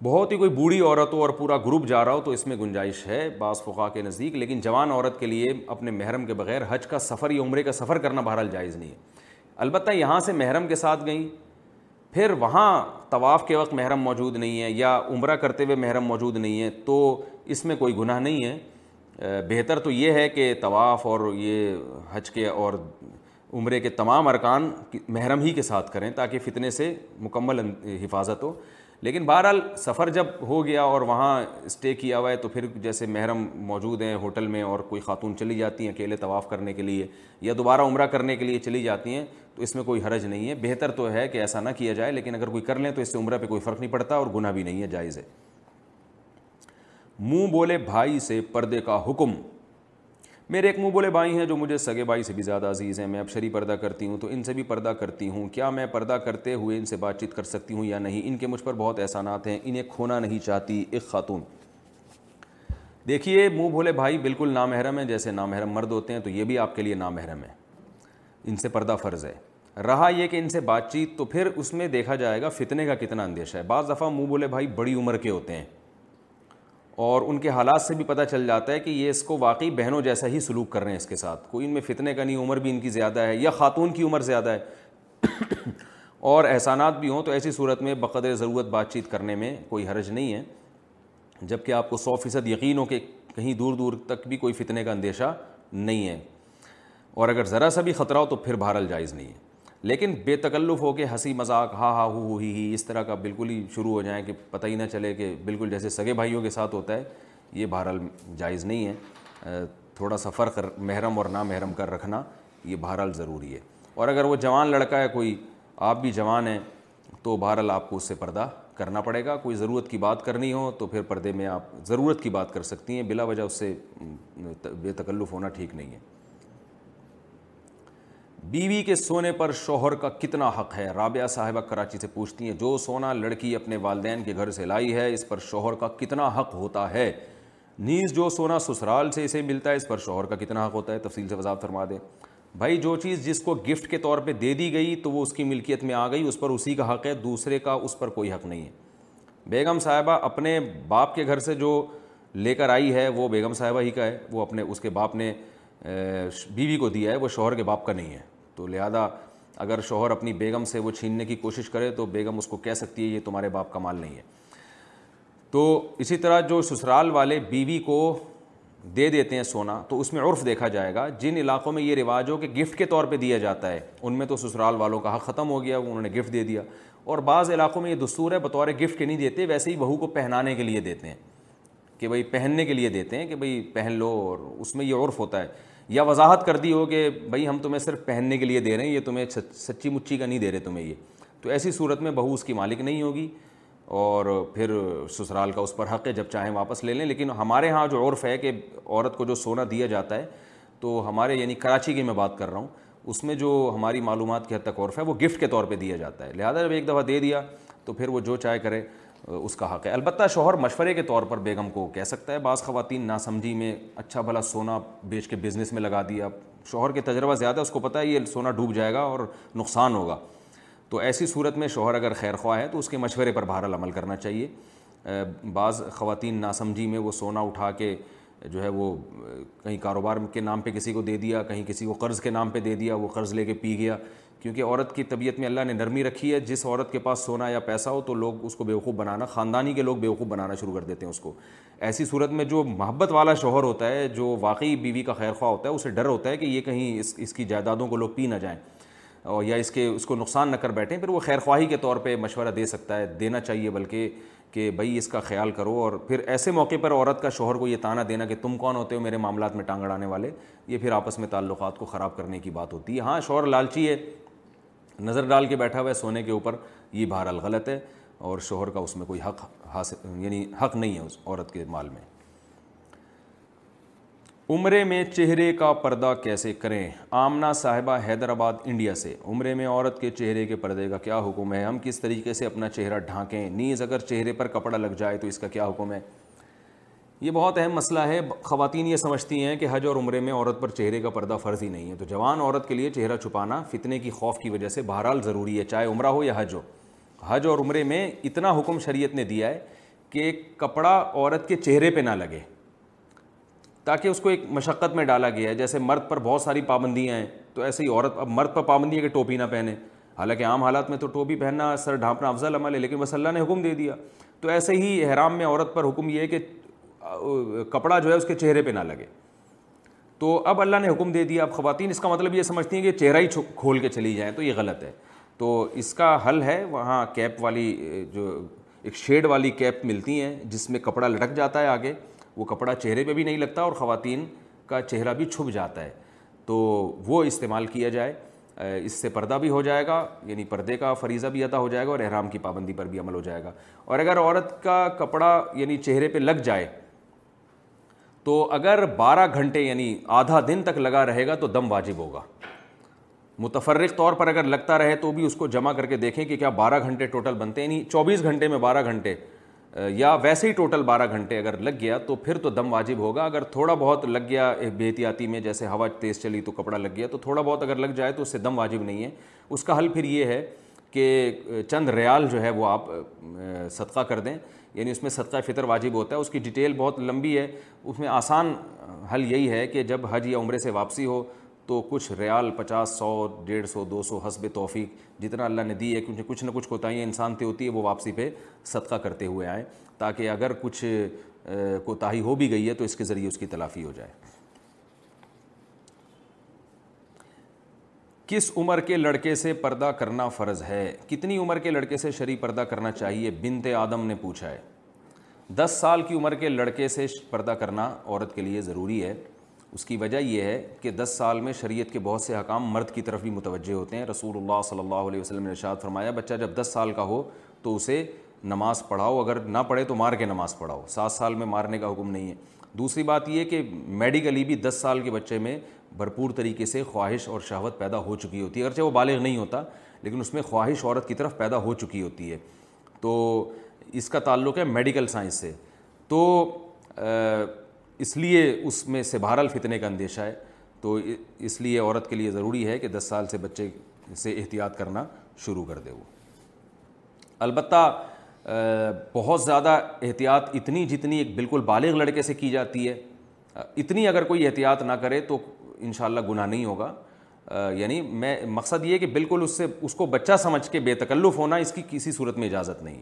Speaker 3: بہت ہی کوئی بوڑھی عورت ہو اور پورا گروپ جا رہا ہو تو اس میں گنجائش ہے بعض فقا کے نزدیک لیکن جوان عورت کے لیے اپنے محرم کے بغیر حج کا سفر یا عمرے کا سفر کرنا بہرحال جائز نہیں ہے البتہ یہاں سے محرم کے ساتھ گئیں پھر وہاں طواف کے وقت محرم موجود نہیں ہے یا عمرہ کرتے ہوئے محرم موجود نہیں ہے تو اس میں کوئی گناہ نہیں ہے بہتر تو یہ ہے کہ طواف اور یہ حج کے اور عمرے کے تمام ارکان محرم ہی کے ساتھ کریں تاکہ فتنے سے مکمل حفاظت ہو لیکن بہرحال سفر جب ہو گیا اور وہاں اسٹے کیا ہوا ہے تو پھر جیسے محرم موجود ہیں ہوٹل میں اور کوئی خاتون چلی جاتی ہیں اکیلے طواف کرنے کے لیے یا دوبارہ عمرہ کرنے کے لیے چلی جاتی ہیں تو اس میں کوئی حرج نہیں ہے بہتر تو ہے کہ ایسا نہ کیا جائے لیکن اگر کوئی کر لیں تو اس سے عمرہ پہ کوئی فرق نہیں پڑتا اور گناہ بھی نہیں ہے جائز ہے
Speaker 4: منہ بولے بھائی سے پردے کا حکم میرے ایک منہ بولے بھائی ہیں جو مجھے سگے بھائی سے بھی زیادہ عزیز ہیں میں اب پردہ کرتی ہوں تو ان سے بھی پردہ کرتی ہوں کیا میں پردہ کرتے ہوئے ان سے بات چیت کر سکتی ہوں یا نہیں ان کے مجھ پر بہت احسانات ہیں انہیں کھونا نہیں چاہتی ایک خاتون دیکھیے منہ بھولے بھائی بالکل نامحرم ہیں جیسے نامحرم مرد ہوتے ہیں تو یہ بھی آپ کے لیے نامحرم ہے ان سے پردہ فرض ہے رہا یہ کہ ان سے بات چیت تو پھر اس میں دیکھا جائے گا فتنے کا کتنا اندیشہ ہے بعض دفعہ منہ بھولے بھائی بڑی عمر کے ہوتے ہیں اور ان کے حالات سے بھی پتہ چل جاتا ہے کہ یہ اس کو واقعی بہنوں جیسا ہی سلوک کر رہے ہیں اس کے ساتھ کوئی ان میں فتنے کا نہیں عمر بھی ان کی زیادہ ہے یا خاتون کی عمر زیادہ ہے اور احسانات بھی ہوں تو ایسی صورت میں بقدر ضرورت بات چیت کرنے میں کوئی حرج نہیں ہے جب کہ آپ کو سو فیصد یقین ہو کہ کہیں دور دور تک بھی کوئی فتنے کا اندیشہ نہیں ہے اور اگر ذرا سا بھی خطرہ ہو تو پھر بہرحال جائز نہیں ہے لیکن بے تکلف ہو کے ہنسی مذاق ہا ہا ہو ہی ہی اس طرح کا بالکل ہی شروع ہو جائیں کہ پتہ ہی نہ چلے کہ بالکل جیسے سگے بھائیوں کے ساتھ ہوتا ہے یہ بہرحال جائز نہیں ہے تھوڑا سا فرق محرم اور نامحرم کر رکھنا یہ بہرحال ضروری ہے اور اگر وہ جوان لڑکا ہے کوئی آپ بھی جوان ہیں تو بہرحال آپ کو اس سے پردہ کرنا پڑے گا کوئی ضرورت کی بات کرنی ہو تو پھر پردے میں آپ ضرورت کی بات کر سکتی ہیں بلا وجہ اس سے بے تکلف ہونا ٹھیک نہیں ہے
Speaker 5: بیوی کے سونے پر شوہر کا کتنا حق ہے رابعہ صاحبہ کراچی سے پوچھتی ہیں جو سونا لڑکی اپنے والدین کے گھر سے لائی ہے اس پر شوہر کا کتنا حق ہوتا ہے نیز جو سونا سسرال سے اسے ملتا ہے اس پر شوہر کا کتنا حق ہوتا ہے تفصیل سے وضاحت فرما دیں بھائی جو چیز جس کو گفٹ کے طور پہ دے دی گئی تو وہ اس کی ملکیت میں آ گئی اس پر اسی کا حق ہے دوسرے کا اس پر کوئی حق نہیں ہے بیگم صاحبہ اپنے باپ کے گھر سے جو لے کر آئی ہے وہ بیگم صاحبہ ہی کا ہے وہ اپنے اس کے باپ نے بیوی کو دیا ہے وہ شوہر کے باپ کا نہیں ہے تو لہذا اگر شوہر اپنی بیگم سے وہ چھیننے کی کوشش کرے تو بیگم اس کو کہہ سکتی ہے یہ تمہارے باپ کا مال نہیں ہے تو اسی طرح جو سسرال والے بیوی کو دے دیتے ہیں سونا تو اس میں عرف دیکھا جائے گا جن علاقوں میں یہ رواج ہو کہ گفٹ کے طور پہ دیا جاتا ہے ان میں تو سسرال والوں کا حق ختم ہو گیا انہوں نے گفٹ دے دیا اور بعض علاقوں میں یہ دستور ہے بطور گفٹ کے نہیں دیتے ویسے ہی بہو کو پہنانے کے لیے دیتے ہیں کہ بھائی پہننے کے لیے دیتے ہیں کہ بھائی پہن لو اور اس میں یہ عرف ہوتا ہے یا وضاحت کر دی ہو کہ بھائی ہم تمہیں صرف پہننے کے لیے دے رہے ہیں یہ تمہیں سچی مچی کا نہیں دے رہے تمہیں یہ تو ایسی صورت میں بہو اس کی مالک نہیں ہوگی اور پھر سسرال کا اس پر حق ہے جب چاہیں واپس لے لیں لیکن ہمارے ہاں جو عرف ہے کہ عورت کو جو سونا دیا جاتا ہے تو ہمارے یعنی کراچی کی میں بات کر رہا ہوں اس میں جو ہماری معلومات کی حد تک عرف ہے وہ گفٹ کے طور پہ دیا جاتا ہے لہٰذا جب ایک دفعہ دے دیا تو پھر وہ جو چاہے کرے اس کا حق ہے البتہ شوہر مشورے کے طور پر بیگم کو کہہ سکتا ہے بعض خواتین نہ سمجھی میں اچھا بھلا سونا بیچ کے بزنس میں لگا دیا شوہر کے تجربہ زیادہ ہے اس کو پتہ ہے یہ سونا ڈوب جائے گا اور نقصان ہوگا تو ایسی صورت میں شوہر اگر خیر خواہ ہے تو اس کے مشورے پر بہرحال عمل کرنا چاہیے بعض خواتین نہ سمجھی میں وہ سونا اٹھا کے جو ہے وہ کہیں کاروبار کے نام پہ کسی کو دے دیا کہیں کسی کو قرض کے نام پہ دے دیا وہ قرض لے کے پی گیا کیونکہ عورت کی طبیعت میں اللہ نے نرمی رکھی ہے جس عورت کے پاس سونا یا پیسہ ہو تو لوگ اس کو بیوقوف بنانا خاندانی کے لوگ بے وقوف بنانا شروع کر دیتے ہیں اس کو ایسی صورت میں جو محبت والا شوہر ہوتا ہے جو واقعی بیوی کا خیر خواہ ہوتا ہے اسے ڈر ہوتا ہے کہ یہ کہیں اس اس کی جائیدادوں کو لوگ پی نہ جائیں اور یا اس کے اس کو نقصان نہ کر بیٹھیں پھر وہ خیر خواہی کے طور پہ مشورہ دے سکتا ہے دینا چاہیے بلکہ کہ بھائی اس کا خیال کرو اور پھر ایسے موقع پر عورت کا شوہر کو یہ تانا دینا کہ تم کون ہوتے ہو میرے معاملات میں ٹانگڑانے والے یہ پھر آپس میں تعلقات کو خراب کرنے کی بات ہوتی ہے ہاں شوہر لالچی ہے نظر ڈال کے بیٹھا ہوا ہے سونے کے اوپر یہ بہرحال غلط ہے اور شوہر کا اس میں کوئی حق حاصل یعنی حق نہیں ہے اس عورت کے مال میں
Speaker 6: عمرے میں چہرے کا پردہ کیسے کریں آمنا صاحبہ حیدرآباد انڈیا سے عمرے میں عورت کے چہرے کے پردے کا کیا حکم ہے ہم کس طریقے سے اپنا چہرہ ڈھانکیں نیز اگر چہرے پر کپڑا لگ جائے تو اس کا کیا حکم ہے یہ بہت اہم مسئلہ ہے خواتین یہ سمجھتی ہیں کہ حج اور عمرے میں عورت پر چہرے کا پردہ فرض ہی نہیں ہے تو جوان عورت کے لیے چہرہ چھپانا فتنے کی خوف کی وجہ سے بہرحال ضروری ہے چاہے عمرہ ہو یا حج ہو حج اور عمرے میں اتنا حکم شریعت نے دیا ہے کہ کپڑا عورت کے چہرے پہ نہ لگے تاکہ اس کو ایک مشقت میں ڈالا گیا ہے جیسے مرد پر بہت ساری پابندیاں ہیں تو ایسے ہی عورت اب مرد پر پابندی ہے کہ ٹوپی نہ پہنے حالانکہ عام حالات میں تو ٹوپی پہننا سر ڈھانپنا افضل عمل ہے لیکن بس اللہ نے حکم دے دیا تو ایسے ہی احرام میں عورت پر حکم یہ ہے کہ کپڑا جو ہے اس کے چہرے پہ نہ لگے تو اب اللہ نے حکم دے دیا اب خواتین اس کا مطلب یہ سمجھتی ہیں کہ چہرہ ہی کھول کے چلی جائیں تو یہ غلط ہے تو اس کا حل ہے وہاں کیپ والی جو ایک شیڈ والی کیپ ملتی ہیں جس میں کپڑا لٹک جاتا ہے آگے وہ کپڑا چہرے پہ بھی نہیں لگتا اور خواتین کا چہرہ بھی چھپ جاتا ہے تو وہ استعمال کیا جائے اس سے پردہ بھی ہو جائے گا یعنی پردے کا فریضہ بھی ادا ہو جائے گا اور احرام کی پابندی پر بھی عمل ہو جائے گا اور اگر عورت کا کپڑا یعنی چہرے پہ لگ جائے تو اگر بارہ گھنٹے یعنی آدھا دن تک لگا رہے گا تو دم واجب ہوگا متفرق طور پر اگر لگتا رہے تو بھی اس کو جمع کر کے دیکھیں کہ کیا بارہ گھنٹے ٹوٹل بنتے ہیں یعنی چوبیس گھنٹے میں بارہ گھنٹے یا ویسے ہی ٹوٹل بارہ گھنٹے اگر لگ گیا تو پھر تو دم واجب ہوگا اگر تھوڑا بہت لگ گیا ایک بحتیاتی میں جیسے ہوا تیز چلی تو کپڑا لگ گیا تو تھوڑا بہت اگر لگ جائے تو اس سے دم واجب نہیں ہے اس کا حل پھر یہ ہے کہ چند ریال جو ہے وہ آپ صدقہ کر دیں یعنی اس میں صدقہ فطر واجب ہوتا ہے اس کی ڈیٹیل بہت لمبی ہے اس میں آسان حل یہی ہے کہ جب حج یا عمرے سے واپسی ہو تو کچھ ریال پچاس سو ڈیڑھ سو دو سو حسب توفیق جتنا اللہ نے دی ہے کیونکہ کچھ نہ کچھ کوتاہیاں انسان سے ہوتی ہے وہ واپسی پہ صدقہ کرتے ہوئے آئیں تاکہ اگر کچھ کوتاہی ہو بھی گئی ہے تو اس کے ذریعے اس کی تلافی ہو جائے
Speaker 7: کس عمر کے لڑکے سے پردہ کرنا فرض ہے کتنی عمر کے لڑکے سے شرعی پردہ کرنا چاہیے بنت آدم نے پوچھا ہے دس سال کی عمر کے لڑکے سے پردہ کرنا عورت کے لیے ضروری ہے اس کی وجہ یہ ہے کہ دس سال میں شریعت کے بہت سے حکام مرد کی طرف بھی متوجہ ہوتے ہیں رسول اللہ صلی اللہ علیہ وسلم نے ارشاد فرمایا بچہ جب دس سال کا ہو تو اسے نماز پڑھاؤ اگر نہ پڑھے تو مار کے نماز پڑھاؤ سات سال میں مارنے کا حکم نہیں ہے دوسری بات یہ کہ میڈیکلی بھی دس سال کے بچے میں بھرپور طریقے سے خواہش اور شہوت پیدا ہو چکی ہوتی ہے اگرچہ وہ بالغ نہیں ہوتا لیکن اس میں خواہش عورت کی طرف پیدا ہو چکی ہوتی ہے تو اس کا تعلق ہے میڈیکل سائنس سے تو اس لیے اس میں سے بہرحال فتنے کا اندیشہ ہے تو اس لیے عورت کے لیے ضروری ہے کہ دس سال سے بچے سے احتیاط کرنا شروع کر دے وہ البتہ بہت زیادہ احتیاط اتنی جتنی ایک بالکل بالغ لڑکے سے کی جاتی ہے اتنی اگر کوئی احتیاط نہ کرے تو انشاءاللہ گناہ نہیں ہوگا یعنی میں مقصد
Speaker 5: یہ
Speaker 7: کہ بالکل اس سے اس کو بچہ سمجھ کے بے تکلف ہونا اس کی کسی صورت میں اجازت نہیں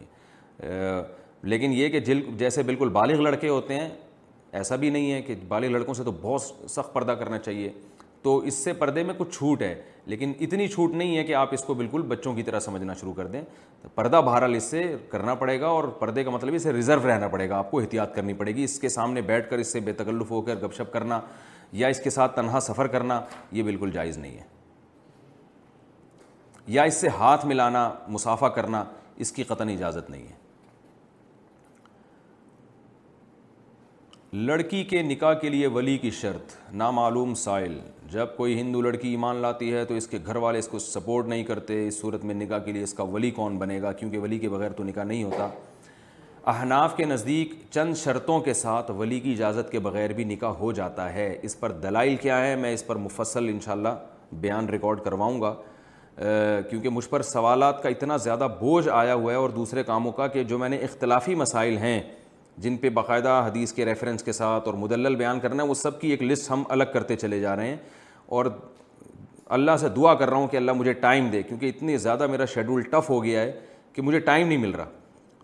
Speaker 5: ہے لیکن یہ کہ جل جیسے بالکل بالغ لڑکے ہوتے ہیں ایسا بھی نہیں ہے کہ بالغ لڑکوں سے تو بہت سخت پردہ کرنا چاہیے تو اس سے پردے میں کچھ چھوٹ ہے لیکن اتنی چھوٹ نہیں ہے کہ آپ اس کو بالکل بچوں کی طرح سمجھنا شروع کر دیں پردہ بہرحال اس سے کرنا پڑے گا اور پردے کا مطلب اسے ریزرو رہنا پڑے گا آپ کو احتیاط کرنی پڑے گی اس کے سامنے بیٹھ کر اس سے بے تکلف ہو کر گپ شپ کرنا یا اس کے ساتھ تنہا سفر کرنا یہ بالکل جائز نہیں ہے یا اس سے ہاتھ ملانا مسافہ کرنا اس کی قطن اجازت نہیں ہے لڑکی کے نکاح کے لیے ولی کی شرط نامعلوم سائل جب کوئی ہندو لڑکی ایمان لاتی ہے تو اس کے گھر والے اس کو سپورٹ نہیں کرتے اس صورت میں نکاح کے لیے اس کا ولی کون بنے گا کیونکہ ولی کے بغیر تو نکاح نہیں ہوتا احناف کے نزدیک چند شرطوں کے ساتھ ولی کی اجازت کے بغیر بھی نکاح ہو جاتا ہے اس پر دلائل کیا ہے میں اس پر مفصل انشاءاللہ بیان ریکارڈ کرواؤں گا کیونکہ مجھ پر سوالات کا اتنا زیادہ بوجھ آیا ہوا ہے اور دوسرے کاموں کا کہ جو میں نے اختلافی مسائل ہیں جن پہ باقاعدہ حدیث کے ریفرنس کے ساتھ اور مدلل بیان کرنا ہے وہ سب کی ایک لسٹ ہم الگ کرتے چلے جا رہے ہیں اور اللہ سے دعا کر رہا ہوں کہ اللہ مجھے ٹائم دے کیونکہ اتنی زیادہ میرا شیڈول ٹف ہو گیا ہے کہ مجھے ٹائم نہیں مل رہا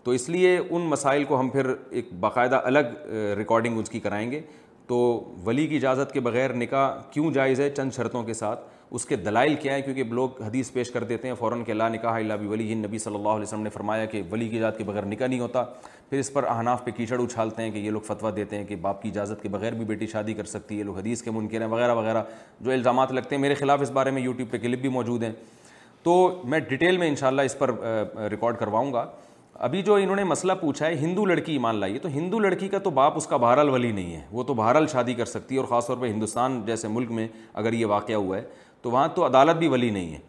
Speaker 5: تو اس لیے ان مسائل کو ہم پھر ایک باقاعدہ الگ ریکارڈنگ اس کی کرائیں گے تو ولی کی اجازت کے بغیر نکاح کیوں جائز ہے چند شرطوں کے ساتھ اس کے دلائل کیا ہیں کیونکہ لوگ حدیث پیش کر دیتے ہیں فوراً کہ اللہ نکاح اللہ بھی ولی نبی صلی اللہ علیہ وسلم نے فرمایا کہ ولی کی اجازت کے بغیر نکاح نہیں ہوتا پھر اس پر اہناف پہ کیچڑ اچھالتے ہیں کہ یہ لوگ فتویٰ دیتے ہیں کہ باپ کی اجازت کے بغیر بھی بیٹی شادی کر سکتی ہے یہ لوگ حدیث کے منکر ہیں وغیرہ وغیرہ جو الزامات لگتے ہیں میرے خلاف اس بارے میں یوٹیوب پہ کلپ بھی موجود ہیں تو میں ڈیٹیل میں انشاءاللہ اس پر ریکارڈ کرواؤں گا ابھی جو انہوں نے مسئلہ پوچھا ہے ہندو لڑکی ایمان لائیے تو ہندو لڑکی کا تو باپ اس کا بہرحال ولی نہیں ہے وہ تو بہرحال شادی کر سکتی ہے اور خاص طور پہ ہندوستان جیسے ملک میں اگر یہ واقعہ ہوا ہے تو وہاں تو عدالت بھی ولی نہیں ہے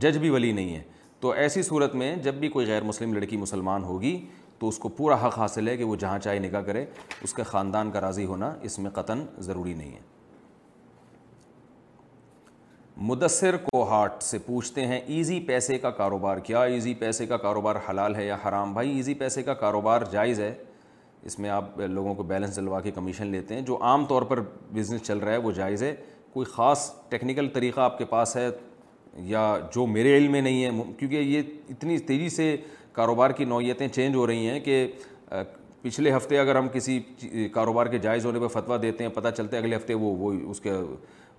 Speaker 5: جج بھی ولی نہیں ہے تو ایسی صورت میں جب بھی کوئی غیر مسلم لڑکی مسلمان ہوگی تو اس کو پورا حق حاصل ہے کہ وہ جہاں چاہے نکاح کرے اس کے خاندان کا راضی ہونا اس میں قطن ضروری نہیں ہے مدثر کو ہاٹ سے پوچھتے ہیں ایزی پیسے کا کاروبار کیا ایزی پیسے کا کاروبار حلال ہے یا حرام بھائی ایزی پیسے کا کاروبار جائز ہے اس میں آپ لوگوں کو بیلنس دلوا کے کمیشن لیتے ہیں جو عام طور پر بزنس چل رہا ہے وہ جائز ہے کوئی خاص ٹیکنیکل طریقہ آپ کے پاس ہے یا جو میرے علم میں نہیں ہے کیونکہ یہ اتنی تیزی سے کاروبار کی نوعیتیں چینج ہو رہی ہیں کہ پچھلے ہفتے اگر ہم کسی کاروبار کے جائز ہونے پہ فتویٰ دیتے ہیں پتہ چلتا ہے اگلے ہفتے وہ وہ اس کے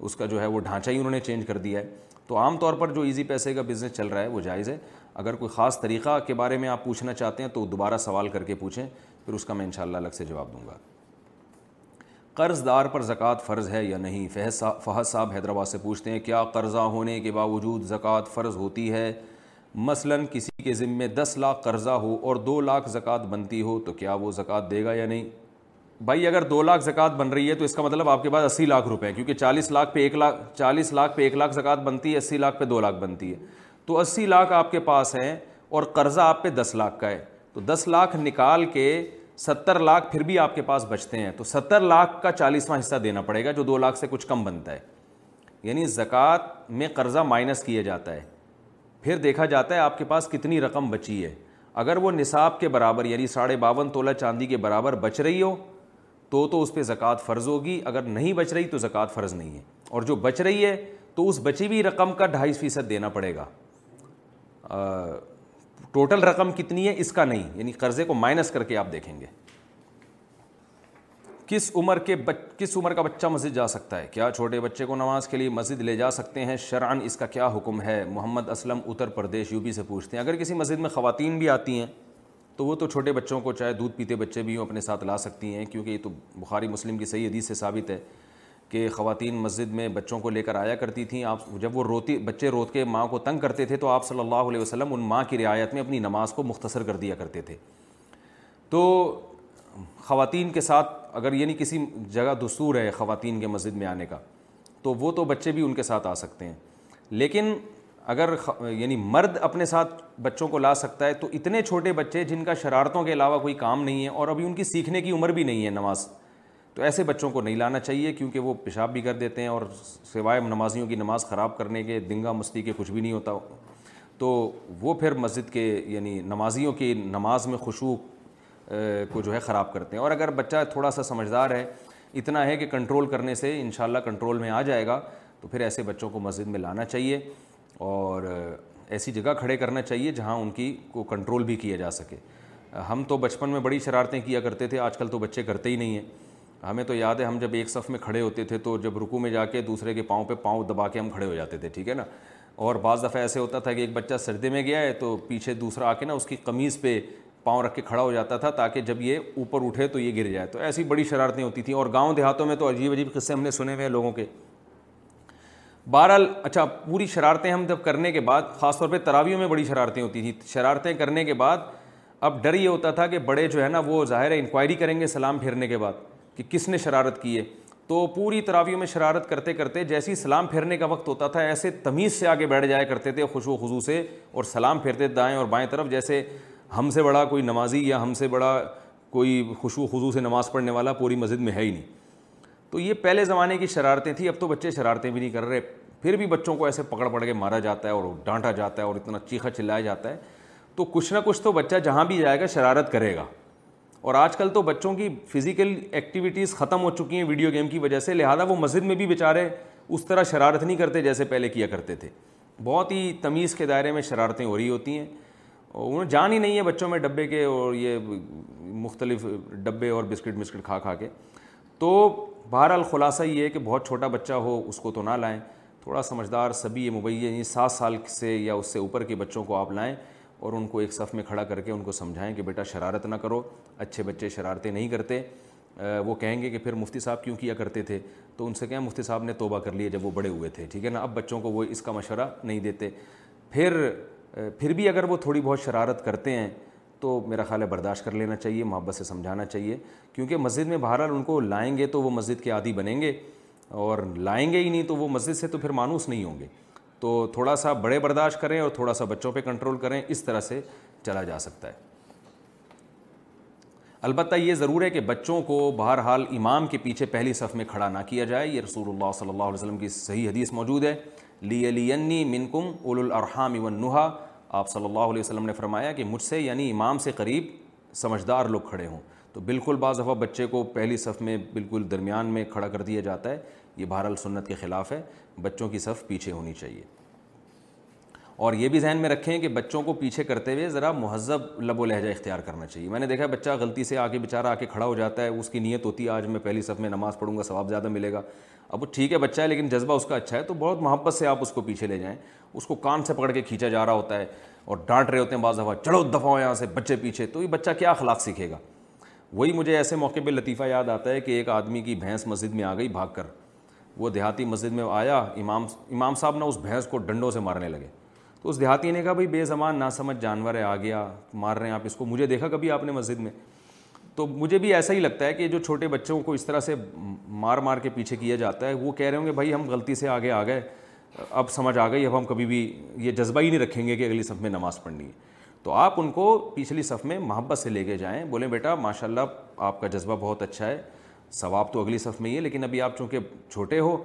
Speaker 5: اس کا جو ہے وہ ڈھانچہ ہی انہوں نے چینج کر دیا ہے تو عام طور پر جو ایزی پیسے کا بزنس چل رہا ہے وہ جائز ہے اگر کوئی خاص طریقہ کے بارے میں آپ پوچھنا چاہتے ہیں تو دوبارہ سوال کر کے پوچھیں پھر اس کا میں انشاءاللہ الگ سے جواب دوں گا قرض دار پر زکوٰۃ فرض ہے یا نہیں فہد صاحب صاحب حیدرآباد سے پوچھتے ہیں کیا قرضہ ہونے کے باوجود زکوٰۃ فرض ہوتی ہے مثلا کسی کے ذمے دس لاکھ قرضہ ہو اور دو لاکھ زکوٰۃ بنتی ہو تو کیا وہ زکوٰۃ دے گا یا نہیں بھائی اگر دو لاکھ زکوٰۃ بن رہی ہے تو اس کا مطلب آپ کے پاس اسی لاکھ روپے ہیں کیونکہ چالیس لاکھ پہ ایک لاکھ چالیس لاکھ پہ ایک لاکھ زکوٰۃ بنتی ہے اسی لاکھ پہ دو لاکھ بنتی ہے تو اسی لاکھ آپ کے پاس ہیں اور قرضہ آپ پہ دس لاکھ کا ہے تو دس لاکھ نکال کے ستر لاکھ پھر بھی آپ کے پاس بچتے ہیں تو ستر لاکھ کا چالیسواں حصہ دینا پڑے گا جو دو لاکھ سے کچھ کم بنتا ہے یعنی زکوٰۃ میں قرضہ مائنس کیا جاتا ہے پھر دیکھا جاتا ہے آپ کے پاس کتنی رقم بچی ہے اگر وہ نصاب کے برابر یعنی ساڑھے باون تولہ چاندی کے برابر بچ رہی ہو تو تو اس پہ زکوٰۃ فرض ہوگی اگر نہیں بچ رہی تو زکوٰۃ فرض نہیں ہے اور جو بچ رہی ہے تو اس بچی ہوئی رقم کا ڈھائی فیصد دینا پڑے گا ٹوٹل رقم کتنی ہے اس کا نہیں یعنی قرضے کو مائنس کر کے آپ دیکھیں گے کس عمر کے بچ کس عمر کا بچہ مسجد جا سکتا ہے کیا چھوٹے بچے کو نماز کے لیے مسجد لے جا سکتے ہیں شرعن اس کا کیا حکم ہے محمد اسلم اتر پردیش یو پی سے پوچھتے ہیں اگر کسی مسجد میں خواتین بھی آتی ہیں تو وہ تو چھوٹے بچوں کو چاہے دودھ پیتے بچے بھی ہوں اپنے ساتھ لا سکتی ہیں کیونکہ یہ تو بخاری مسلم کی صحیح حدیث سے ثابت ہے کہ خواتین مسجد میں بچوں کو لے کر آیا کرتی تھیں آپ جب وہ روتی بچے روت کے ماں کو تنگ کرتے تھے تو آپ صلی اللہ علیہ وسلم ان ماں کی رعایت میں اپنی نماز کو مختصر کر دیا کرتے تھے تو خواتین کے ساتھ اگر یعنی کسی جگہ دستور ہے خواتین کے مسجد میں آنے کا تو وہ تو بچے بھی ان کے ساتھ آ سکتے ہیں لیکن اگر یعنی مرد اپنے ساتھ بچوں کو لا سکتا ہے تو اتنے چھوٹے بچے جن کا شرارتوں کے علاوہ کوئی کام نہیں ہے اور ابھی ان کی سیکھنے کی عمر بھی نہیں ہے نماز تو ایسے بچوں کو نہیں لانا چاہیے کیونکہ وہ پیشاب بھی کر دیتے ہیں اور سوائے نمازیوں کی نماز خراب کرنے کے دنگا مستی کے کچھ بھی نہیں ہوتا تو وہ پھر مسجد کے یعنی نمازیوں کی نماز میں خوشو کو جو ہے خراب کرتے ہیں اور اگر بچہ تھوڑا سا سمجھدار ہے اتنا ہے کہ کنٹرول کرنے سے انشاءاللہ کنٹرول میں آ جائے گا تو پھر ایسے بچوں کو مسجد میں لانا چاہیے اور ایسی جگہ کھڑے کرنا چاہیے جہاں ان کی کو کنٹرول بھی کیا جا سکے ہم تو بچپن میں بڑی شرارتیں کیا کرتے تھے آج کل تو بچے کرتے ہی نہیں ہیں ہمیں تو یاد ہے ہم جب ایک صف میں کھڑے ہوتے تھے تو جب رکو میں جا کے دوسرے کے پاؤں پہ پاؤں دبا کے ہم کھڑے ہو جاتے تھے ٹھیک ہے نا اور بعض دفعہ ایسے ہوتا تھا کہ ایک بچہ سردے میں گیا ہے تو پیچھے دوسرا آ کے نا اس کی قمیض پہ پاؤں رکھ کے کھڑا ہو جاتا تھا تاکہ جب یہ اوپر اٹھے تو یہ گر جائے تو ایسی بڑی شرارتیں ہوتی تھیں اور گاؤں دیہاتوں میں تو عجیب عجیب قصے ہم نے سنے ہوئے ہیں لوگوں کے بہرحال اچھا پوری شرارتیں ہم جب کرنے کے بعد خاص طور پہ تراویوں میں بڑی شرارتیں ہوتی تھیں شرارتیں کرنے کے بعد اب ڈر یہ ہوتا تھا کہ بڑے جو ہے نا وہ ظاہر ہے انکوائری کریں گے سلام پھیرنے کے بعد کہ کس نے شرارت کی ہے تو پوری تراویوں میں شرارت کرتے کرتے جیسے ہی سلام پھیرنے کا وقت ہوتا تھا ایسے تمیز سے آگے بیٹھ جایا کرتے تھے خوش و خضو سے اور سلام پھیرتے دائیں اور بائیں طرف جیسے ہم سے بڑا کوئی نمازی یا ہم سے بڑا کوئی خوش و خضو سے نماز پڑھنے والا پوری مسجد میں ہے ہی نہیں تو یہ پہلے زمانے کی شرارتیں تھیں اب تو بچے شرارتیں بھی نہیں کر رہے پھر بھی بچوں کو ایسے پکڑ پکڑ کے مارا جاتا ہے اور ڈانٹا جاتا ہے اور اتنا چیخا چلایا جاتا ہے تو کچھ نہ کچھ تو بچہ جہاں بھی جائے گا شرارت کرے گا اور آج کل تو بچوں کی فزیکل ایکٹیویٹیز ختم ہو چکی ہیں ویڈیو گیم کی وجہ سے لہٰذا وہ مسجد میں بھی بیچارے اس طرح شرارت نہیں کرتے جیسے پہلے کیا کرتے تھے بہت ہی تمیز کے دائرے میں شرارتیں ہو رہی ہوتی ہیں اور انہیں جان ہی نہیں ہے بچوں میں ڈبے کے اور یہ مختلف ڈبے اور بسکٹ مسکٹ کھا کھا کے تو بہرحال خلاصہ یہ ہے کہ بہت چھوٹا بچہ ہو اس کو تو نہ لائیں تھوڑا سمجھدار سبھی یعنی سات سال سے یا اس سے اوپر کے بچوں کو آپ لائیں اور ان کو ایک صف میں کھڑا کر کے ان کو سمجھائیں کہ بیٹا شرارت نہ کرو اچھے بچے شرارتیں نہیں کرتے وہ کہیں گے کہ پھر مفتی صاحب کیوں کیا کرتے تھے تو ان سے کہیں مفتی صاحب نے توبہ کر لیے جب وہ بڑے ہوئے تھے ٹھیک ہے نا اب بچوں کو وہ اس کا مشورہ نہیں دیتے پھر پھر بھی اگر وہ تھوڑی بہت شرارت کرتے ہیں تو میرا خیال ہے برداشت کر لینا چاہیے محبت سے سمجھانا چاہیے کیونکہ مسجد میں بہرحال ان کو لائیں گے تو وہ مسجد کے عادی بنیں گے اور لائیں گے ہی نہیں تو وہ مسجد سے تو پھر مانوس نہیں ہوں گے تو تھوڑا سا بڑے برداشت کریں اور تھوڑا سا بچوں پہ کنٹرول کریں اس طرح سے چلا جا سکتا ہے البتہ یہ ضرور ہے کہ بچوں کو بہرحال امام کے پیچھے پہلی صف میں کھڑا نہ کیا جائے یہ رسول اللہ صلی اللہ علیہ وسلم کی صحیح حدیث موجود ہے لی من کم اول الرحام اون نحا آپ صلی اللہ علیہ وسلم نے فرمایا کہ مجھ سے یعنی امام سے قریب سمجھدار لوگ کھڑے ہوں تو بالکل بعض دفعہ بچے کو پہلی صف میں بالکل درمیان میں کھڑا کر دیا جاتا ہے یہ بہرحال سنت کے خلاف ہے بچوں کی صف پیچھے ہونی چاہیے اور یہ بھی ذہن میں رکھیں کہ بچوں کو پیچھے کرتے ہوئے ذرا مہذب لب و لہجہ اختیار کرنا چاہیے میں نے دیکھا بچہ غلطی سے آ کے بیچارہ آ کے کھڑا ہو جاتا ہے اس کی نیت ہوتی ہے آج میں پہلی صف میں نماز پڑھوں گا ثواب زیادہ ملے گا اب وہ ٹھیک ہے بچہ ہے لیکن جذبہ اس کا اچھا ہے تو بہت محبت سے آپ اس کو پیچھے لے جائیں اس کو کان سے پکڑ کے کھینچا جا رہا ہوتا ہے اور ڈانٹ رہے ہوتے ہیں بعض دفعہ چڑھو ہو یہاں سے بچے پیچھے تو یہ بچہ کیا اخلاق سیکھے گا وہی مجھے ایسے موقع پہ لطیفہ یاد آتا ہے کہ ایک آدمی کی بھینس مسجد میں آ گئی بھاگ کر وہ دیہاتی مسجد میں آیا امام امام صاحب نہ اس بھینس کو ڈنڈوں سے مارنے لگے تو اس دیہاتی نے کہا بھائی بے زبان نہ سمجھ جانور ہے آ گیا مار رہے ہیں آپ اس کو مجھے دیکھا کبھی آپ نے مسجد میں تو مجھے بھی ایسا ہی لگتا ہے کہ جو چھوٹے بچوں کو اس طرح سے مار مار کے پیچھے کیا جاتا ہے وہ کہہ رہے ہوں گے بھائی ہم غلطی سے آگے آ گئے اب سمجھ آ گئی اب ہم کبھی بھی یہ جذبہ ہی نہیں رکھیں گے کہ اگلی صف میں نماز پڑھنی ہے تو آپ ان کو پچھلی صف میں محبت سے لے کے جائیں بولیں بیٹا ماشاء اللہ آپ کا جذبہ بہت اچھا ہے ثواب تو اگلی صف میں ہی ہے لیکن ابھی آپ چونکہ چھوٹے ہو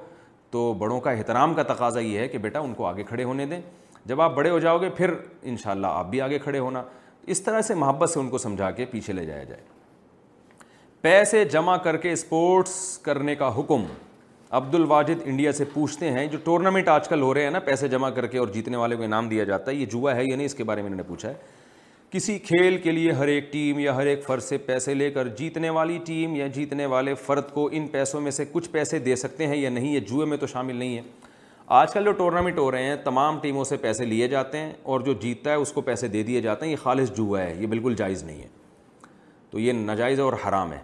Speaker 5: تو بڑوں کا احترام کا تقاضا یہ ہے کہ بیٹا ان کو آگے کھڑے ہونے دیں جب آپ بڑے ہو جاؤ گے پھر ان شاء اللہ آپ بھی آگے کھڑے ہونا اس طرح سے محبت سے ان کو سمجھا کے پیچھے لے جایا جائے پیسے جمع کر کے اسپورٹس کرنے کا حکم عبد الواجد انڈیا سے پوچھتے ہیں جو ٹورنامنٹ آج کل ہو رہے ہیں نا پیسے جمع کر کے اور جیتنے والے کو انعام دیا جاتا ہے یہ جوا ہے یا نہیں اس کے بارے میں انہوں نے پوچھا ہے کسی کھیل کے لیے ہر ایک ٹیم یا ہر ایک فرد سے پیسے لے کر جیتنے والی ٹیم یا جیتنے والے فرد کو ان پیسوں میں سے کچھ پیسے دے سکتے ہیں یا نہیں یہ جوئے میں تو شامل نہیں ہے آج کل جو ٹورنامنٹ ہو رہے ہیں تمام ٹیموں سے پیسے لیے جاتے ہیں اور جو جیتتا ہے اس کو پیسے دے دیے جاتے ہیں یہ خالص جوا ہے یہ بالکل جائز نہیں ہے تو یہ ناجائز اور حرام ہے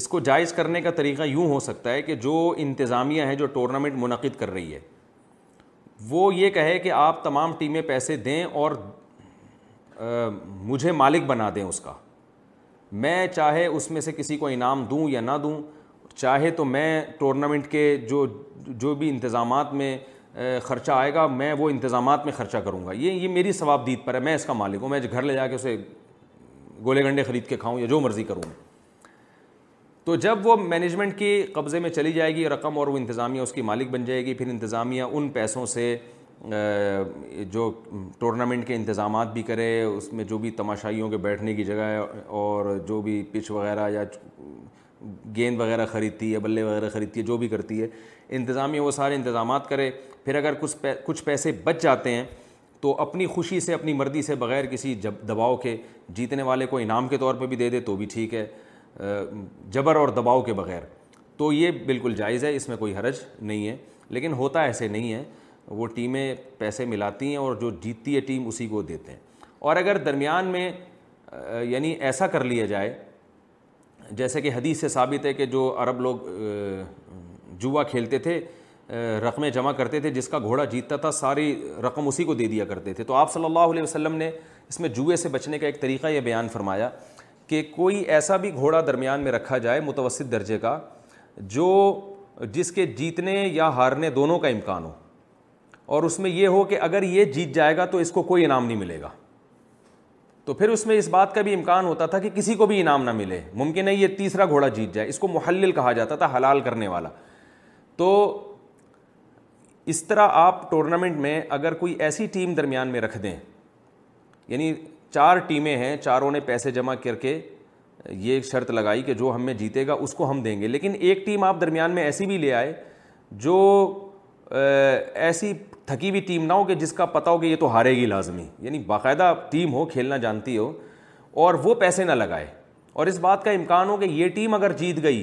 Speaker 5: اس کو جائز کرنے کا طریقہ یوں ہو سکتا ہے کہ جو انتظامیہ ہے جو ٹورنامنٹ منعقد کر رہی ہے وہ یہ کہے کہ آپ تمام ٹیمیں پیسے دیں اور مجھے مالک بنا دیں اس کا میں چاہے اس میں سے کسی کو انعام دوں یا نہ دوں چاہے تو میں ٹورنامنٹ کے جو جو بھی انتظامات میں خرچہ آئے گا میں وہ انتظامات میں خرچہ کروں گا یہ یہ میری ثواب دید پر ہے میں اس کا مالک ہوں میں گھر لے جا کے اسے گولے گنڈے خرید کے کھاؤں یا جو مرضی کروں میں تو جب وہ مینجمنٹ کی قبضے میں چلی جائے گی رقم اور وہ انتظامیہ اس کی مالک بن جائے گی پھر انتظامیہ ان پیسوں سے جو ٹورنامنٹ کے انتظامات بھی کرے اس میں جو بھی تماشائیوں کے بیٹھنے کی جگہ ہے اور جو بھی پچ وغیرہ یا گیند وغیرہ خریدتی ہے بلے وغیرہ خریدتی ہے جو بھی کرتی ہے انتظامیہ وہ سارے انتظامات کرے پھر اگر کچھ کچھ پیسے بچ جاتے ہیں تو اپنی خوشی سے اپنی مردی سے بغیر کسی جب دباؤ کے جیتنے والے کو انعام کے طور پہ بھی دے دے تو بھی ٹھیک ہے جبر اور دباؤ کے بغیر تو یہ بالکل جائز ہے اس میں کوئی حرج نہیں ہے لیکن ہوتا ایسے نہیں ہے وہ ٹیمیں پیسے ملاتی ہیں اور جو جیتتی ہے ٹیم اسی کو دیتے ہیں اور اگر درمیان میں یعنی ایسا کر لیا جائے جیسے کہ حدیث سے ثابت ہے کہ جو عرب لوگ جوا کھیلتے تھے رقمیں جمع کرتے تھے جس کا گھوڑا جیتتا تھا ساری رقم اسی کو دے دیا کرتے تھے تو آپ صلی اللہ علیہ وسلم نے اس میں جوئے سے بچنے کا ایک طریقہ یہ بیان فرمایا کہ کوئی ایسا بھی گھوڑا درمیان میں رکھا جائے متوسط درجے کا جو جس کے جیتنے یا ہارنے دونوں کا امکان ہو اور اس میں یہ ہو کہ اگر یہ جیت جائے گا تو اس کو کوئی انعام نہیں ملے گا تو پھر اس میں اس بات کا بھی امکان ہوتا تھا کہ کسی کو بھی انعام نہ ملے ممکن ہے یہ تیسرا گھوڑا جیت جائے اس کو محلل کہا جاتا تھا حلال کرنے والا تو اس طرح آپ ٹورنامنٹ میں اگر کوئی ایسی ٹیم درمیان میں رکھ دیں یعنی چار ٹیمیں ہیں چاروں نے پیسے جمع کر کے یہ شرط لگائی کہ جو ہم میں جیتے گا اس کو ہم دیں گے لیکن ایک ٹیم آپ درمیان میں ایسی بھی لے آئے جو ایسی تھکی ہوئی ٹیم نہ ہو کہ جس کا پتا کہ یہ تو ہارے گی لازمی یعنی باقاعدہ ٹیم ہو کھیلنا جانتی ہو اور وہ پیسے نہ لگائے اور اس بات کا امکان ہو کہ یہ ٹیم اگر جیت گئی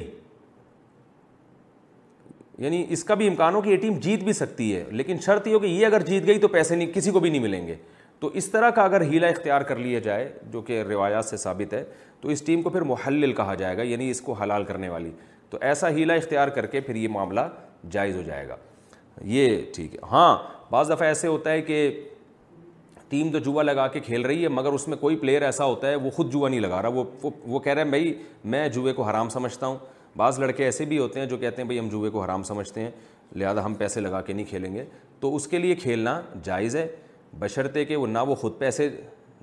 Speaker 5: یعنی اس کا بھی امکان ہو کہ یہ ٹیم جیت بھی سکتی ہے لیکن شرط یہ ہو کہ یہ اگر جیت گئی تو پیسے نہیں کسی کو بھی نہیں ملیں گے تو اس طرح کا اگر ہیلا اختیار کر لیا جائے جو کہ روایات سے ثابت ہے تو اس ٹیم کو پھر محلل کہا جائے گا یعنی اس کو حلال کرنے والی تو ایسا ہیلا اختیار کر کے پھر یہ معاملہ جائز ہو جائے گا یہ ٹھیک ہے ہاں بعض دفعہ ایسے ہوتا ہے کہ ٹیم تو جوا لگا کے کھیل رہی ہے مگر اس میں کوئی پلیئر ایسا ہوتا ہے وہ خود جوا نہیں لگا رہا وہ وہ کہہ رہے ہیں بھائی میں جوئے کو حرام سمجھتا ہوں بعض لڑکے ایسے بھی ہوتے ہیں جو کہتے ہیں بھائی ہم جوئے کو حرام سمجھتے ہیں لہذا ہم پیسے لگا کے نہیں کھیلیں گے تو اس کے لیے کھیلنا جائز ہے بشرطے کہ وہ نہ وہ خود پیسے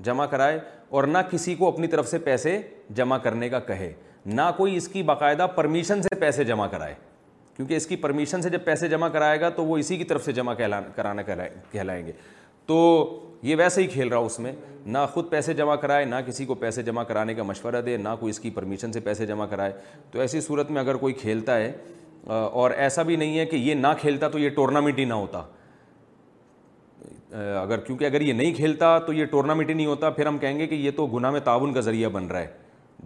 Speaker 5: جمع کرائے اور نہ کسی کو اپنی طرف سے پیسے جمع کرنے کا کہے نہ کوئی اس کی باقاعدہ پرمیشن سے پیسے جمع کرائے کیونکہ اس کی پرمیشن سے جب پیسے جمع کرائے گا تو وہ اسی کی طرف سے جمع کرانا کہلائیں گے تو یہ ویسے ہی کھیل رہا اس میں نہ خود پیسے جمع کرائے نہ کسی کو پیسے جمع کرانے کا مشورہ دے نہ کوئی اس کی پرمیشن سے پیسے جمع کرائے تو ایسی صورت میں اگر کوئی کھیلتا ہے اور ایسا بھی نہیں ہے کہ یہ نہ کھیلتا تو یہ ٹورنامنٹ ہی نہ ہوتا اگر کیونکہ اگر یہ نہیں کھیلتا تو یہ ٹورنامنٹ ہی نہیں ہوتا پھر ہم کہیں گے کہ یہ تو گناہ میں تعاون کا ذریعہ بن رہا ہے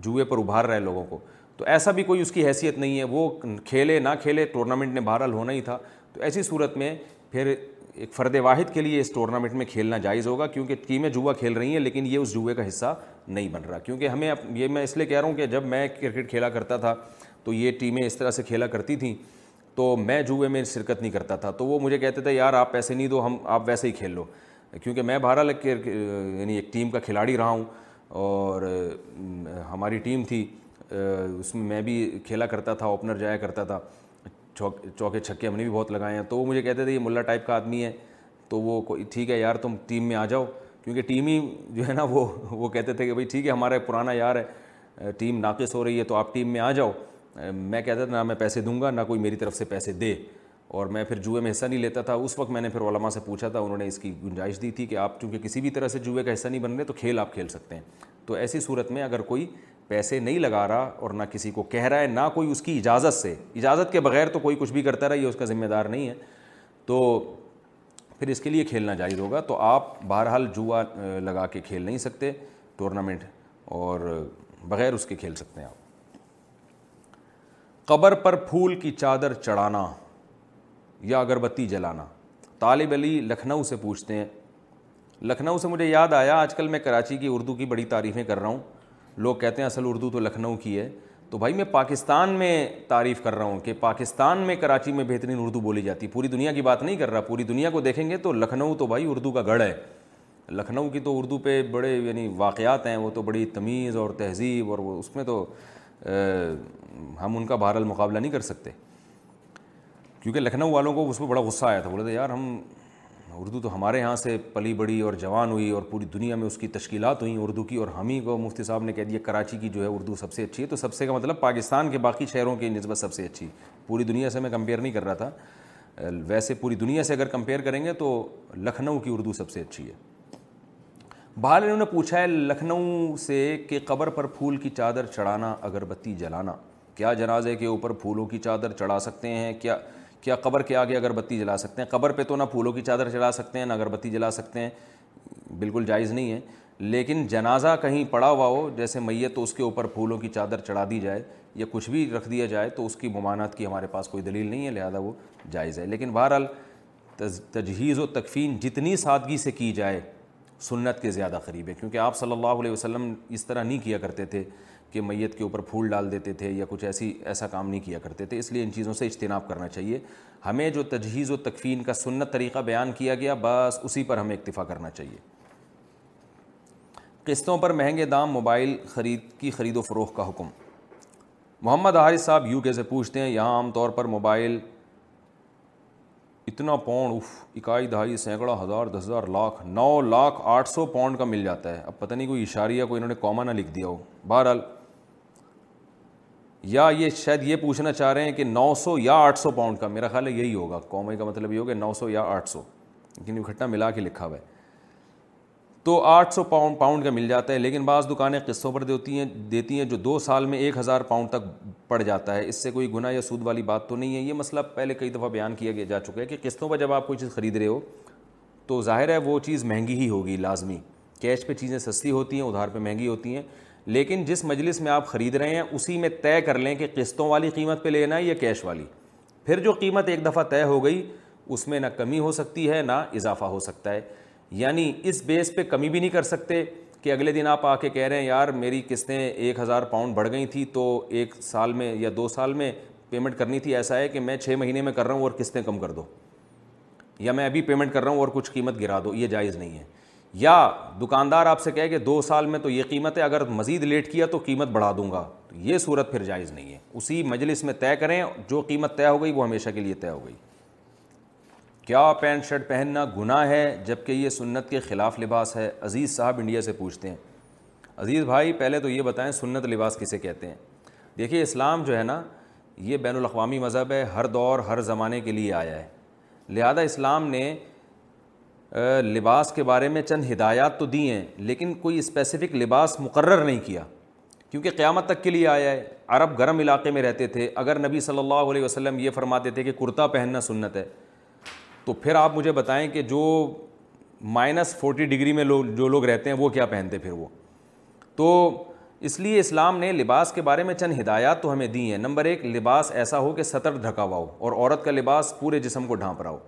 Speaker 5: جوئے پر ابھار رہا ہے لوگوں کو تو ایسا بھی کوئی اس کی حیثیت نہیں ہے وہ کھیلے نہ کھیلے ٹورنامنٹ نے بہرحال ہونا ہی تھا تو ایسی صورت میں پھر ایک فرد واحد کے لیے اس ٹورنامنٹ میں کھیلنا جائز ہوگا کیونکہ ٹیمیں جوا کھیل رہی ہیں لیکن یہ اس جوئے کا حصہ نہیں بن رہا کیونکہ ہمیں یہ میں اس لیے کہہ رہا ہوں کہ جب میں کرکٹ کھیلا کرتا تھا تو یہ ٹیمیں اس طرح سے کھیلا کرتی تھیں تو میں جوئے میں شرکت نہیں کرتا تھا تو وہ مجھے کہتے تھے یار آپ پیسے نہیں دو ہم آپ ویسے ہی کھیل لو کیونکہ میں بہرحال کے یعنی ایک ٹیم کا کھلاڑی رہا ہوں اور ہماری ٹیم تھی اس میں میں بھی کھیلا کرتا تھا اوپنر جایا کرتا تھا چوکے چوکے چھکے ہم نے بھی بہت لگائے ہیں تو وہ مجھے کہتے تھے یہ ملا ٹائپ کا آدمی ہے تو وہ ٹھیک ہے یار تم ٹیم میں آ جاؤ کیونکہ ٹیم ہی جو ہے نا وہ وہ کہتے تھے کہ بھائی ٹھیک ہے ہمارا پرانا یار ہے ٹیم ناقص ہو رہی ہے تو آپ ٹیم میں آ جاؤ میں کہتا تھا نہ میں پیسے دوں گا نہ کوئی میری طرف سے پیسے دے اور میں پھر جوئے میں حصہ نہیں لیتا تھا اس وقت میں نے پھر علماء سے پوچھا تھا انہوں نے اس کی گنجائش دی تھی کہ آپ چونکہ کسی بھی طرح سے جوے کا حصہ نہیں بن رہے تو کھیل آپ کھیل سکتے ہیں تو ایسی صورت میں اگر کوئی پیسے نہیں لگا رہا اور نہ کسی کو کہہ رہا ہے نہ کوئی اس کی اجازت سے اجازت کے بغیر تو کوئی کچھ بھی کرتا رہا یہ اس کا ذمہ دار نہیں ہے تو پھر اس کے لیے کھیلنا جائز ہوگا تو آپ بہرحال جوا لگا کے کھیل نہیں سکتے ٹورنامنٹ اور بغیر اس کے کھیل سکتے ہیں آپ قبر پر پھول کی چادر چڑھانا یا اگربتی جلانا طالب علی لکھنؤ سے پوچھتے ہیں لکھنؤ سے مجھے یاد آیا آج کل میں کراچی کی اردو کی بڑی تعریفیں کر رہا ہوں لوگ کہتے ہیں اصل اردو تو لکھنؤ کی ہے تو بھائی میں پاکستان میں تعریف کر رہا ہوں کہ پاکستان میں کراچی میں بہترین اردو بولی جاتی ہے پوری دنیا کی بات نہیں کر رہا پوری دنیا کو دیکھیں گے تو لکھنؤ تو بھائی اردو کا گڑھ ہے لکھنؤ کی تو اردو پہ بڑے یعنی واقعات ہیں وہ تو بڑی تمیز اور تہذیب اور وہ اس میں تو ہم ان کا بہر المقابلہ نہیں کر سکتے کیونکہ لکھنؤ والوں کو اس پہ بڑا غصہ آیا تھا بولے تھے یار ہم اردو تو ہمارے یہاں سے پلی بڑی اور جوان ہوئی اور پوری دنیا میں اس کی تشکیلات ہوئیں اردو کی اور ہم ہی کو مفتی صاحب نے کہہ دیا کراچی کی جو ہے اردو سب سے اچھی ہے تو سب سے کا مطلب پاکستان کے باقی شہروں کی نسبت سب سے اچھی پوری دنیا سے میں کمپیئر نہیں کر رہا تھا ویسے پوری دنیا سے اگر کمپیئر کریں گے تو لکھنؤ کی اردو سب سے اچھی ہے بہرحال انہوں نے پوچھا ہے لکھنؤ سے کہ قبر پر پھول کی چادر چڑھانا اگربتی جلانا کیا جنازے کے اوپر پھولوں کی چادر چڑھا سکتے ہیں کیا کیا قبر کے آگے اگربتی جلا سکتے ہیں قبر پہ تو نہ پھولوں کی چادر جلا سکتے ہیں نہ اگربتی جلا سکتے ہیں بالکل جائز نہیں ہے لیکن جنازہ کہیں پڑا ہوا ہو جیسے میت تو اس کے اوپر پھولوں کی چادر چڑھا دی جائے یا کچھ بھی رکھ دیا جائے تو اس کی ممانعت کی ہمارے پاس کوئی دلیل نہیں ہے لہذا وہ جائز ہے لیکن بہرحال تجہیز و تکفین جتنی سادگی سے کی جائے سنت کے زیادہ قریب ہے کیونکہ آپ صلی اللہ علیہ وسلم اس طرح نہیں کیا کرتے تھے کہ میت کے اوپر پھول ڈال دیتے تھے یا کچھ ایسی ایسا کام نہیں کیا کرتے تھے اس لیے ان چیزوں سے اجتناب کرنا چاہیے ہمیں جو تجہیز و تکفین کا سنت طریقہ بیان کیا گیا بس اسی پر ہمیں اکتفا کرنا چاہیے قسطوں پر مہنگے دام موبائل خرید کی خرید و فروغ کا حکم محمد حارث صاحب یو کے سے پوچھتے ہیں یہاں عام طور پر موبائل اتنا پاؤنڈ اف اکائی دہائی سینکڑا ہزار دس ہزار لاکھ نو لاکھ آٹھ سو پونڈ کا مل جاتا ہے اب پتہ نہیں کوئی اشاریہ کوئی انہوں نے کوما نہ لکھ دیا ہو بہرحال یا یہ شاید یہ پوچھنا چاہ رہے ہیں کہ نو سو یا آٹھ سو پاؤنڈ کا میرا خیال ہے یہی ہوگا کومئی کا مطلب یہ ہوگا نو سو یا آٹھ سو لیکن گھٹنا ملا کے لکھا ہوا ہے تو آٹھ سو پاؤنڈ پاؤنڈ کا مل جاتا ہے لیکن بعض دکانیں قصوں پر دیتی ہیں دیتی ہیں جو دو سال میں ایک ہزار پاؤنڈ تک پڑ جاتا ہے اس سے کوئی گناہ یا سود والی بات تو نہیں ہے یہ مسئلہ پہلے کئی دفعہ بیان کیا جا چکا ہے کہ قسطوں پر جب آپ کوئی چیز خرید رہے ہو تو ظاہر ہے وہ چیز مہنگی ہی ہوگی لازمی کیش پہ چیزیں سستی ہوتی ہیں ادھار پہ مہنگی ہوتی ہیں لیکن جس مجلس میں آپ خرید رہے ہیں اسی میں طے کر لیں کہ قسطوں والی قیمت پہ لینا ہے یا کیش والی پھر جو قیمت ایک دفعہ طے ہو گئی اس میں نہ کمی ہو سکتی ہے نہ اضافہ ہو سکتا ہے یعنی اس بیس پہ کمی بھی نہیں کر سکتے کہ اگلے دن آپ آ کے کہہ رہے ہیں یار میری قسطیں ایک ہزار پاؤنڈ بڑھ گئی تھیں تو ایک سال میں یا دو سال میں پیمنٹ کرنی تھی ایسا ہے کہ میں چھ مہینے میں کر رہا ہوں اور قسطیں کم کر دو یا میں ابھی پیمنٹ کر رہا ہوں اور کچھ قیمت گرا دو یہ جائز نہیں ہے یا دکاندار آپ سے کہے کہ دو سال میں تو یہ قیمت ہے اگر مزید لیٹ کیا تو قیمت بڑھا دوں گا تو یہ صورت پھر جائز نہیں ہے اسی مجلس میں طے کریں جو قیمت طے ہو گئی وہ ہمیشہ کے لیے طے ہو گئی کیا پینٹ شرٹ پہننا گناہ ہے جب کہ یہ سنت کے خلاف لباس ہے عزیز صاحب انڈیا سے پوچھتے ہیں عزیز بھائی پہلے تو یہ بتائیں سنت لباس کسے کہتے ہیں دیکھیے اسلام جو ہے نا یہ بین الاقوامی مذہب ہے ہر دور ہر زمانے کے لیے آیا ہے لہذا اسلام نے لباس کے بارے میں چند ہدایات تو دی ہیں لیکن کوئی اسپیسیفک لباس مقرر نہیں کیا کیونکہ قیامت تک کے لیے آیا ہے عرب گرم علاقے میں رہتے تھے اگر نبی صلی اللہ علیہ وسلم یہ فرماتے تھے کہ کرتا پہننا سنت ہے تو پھر آپ مجھے بتائیں کہ جو مائنس فورٹی ڈگری میں لوگ جو لوگ رہتے ہیں وہ کیا پہنتے پھر وہ تو اس لیے اسلام نے لباس کے بارے میں چند ہدایات تو ہمیں دی ہیں نمبر ایک لباس ایسا ہو کہ سطر ڈھکا ہوا ہو اور عورت کا لباس پورے جسم کو ڈھانپ رہا ہو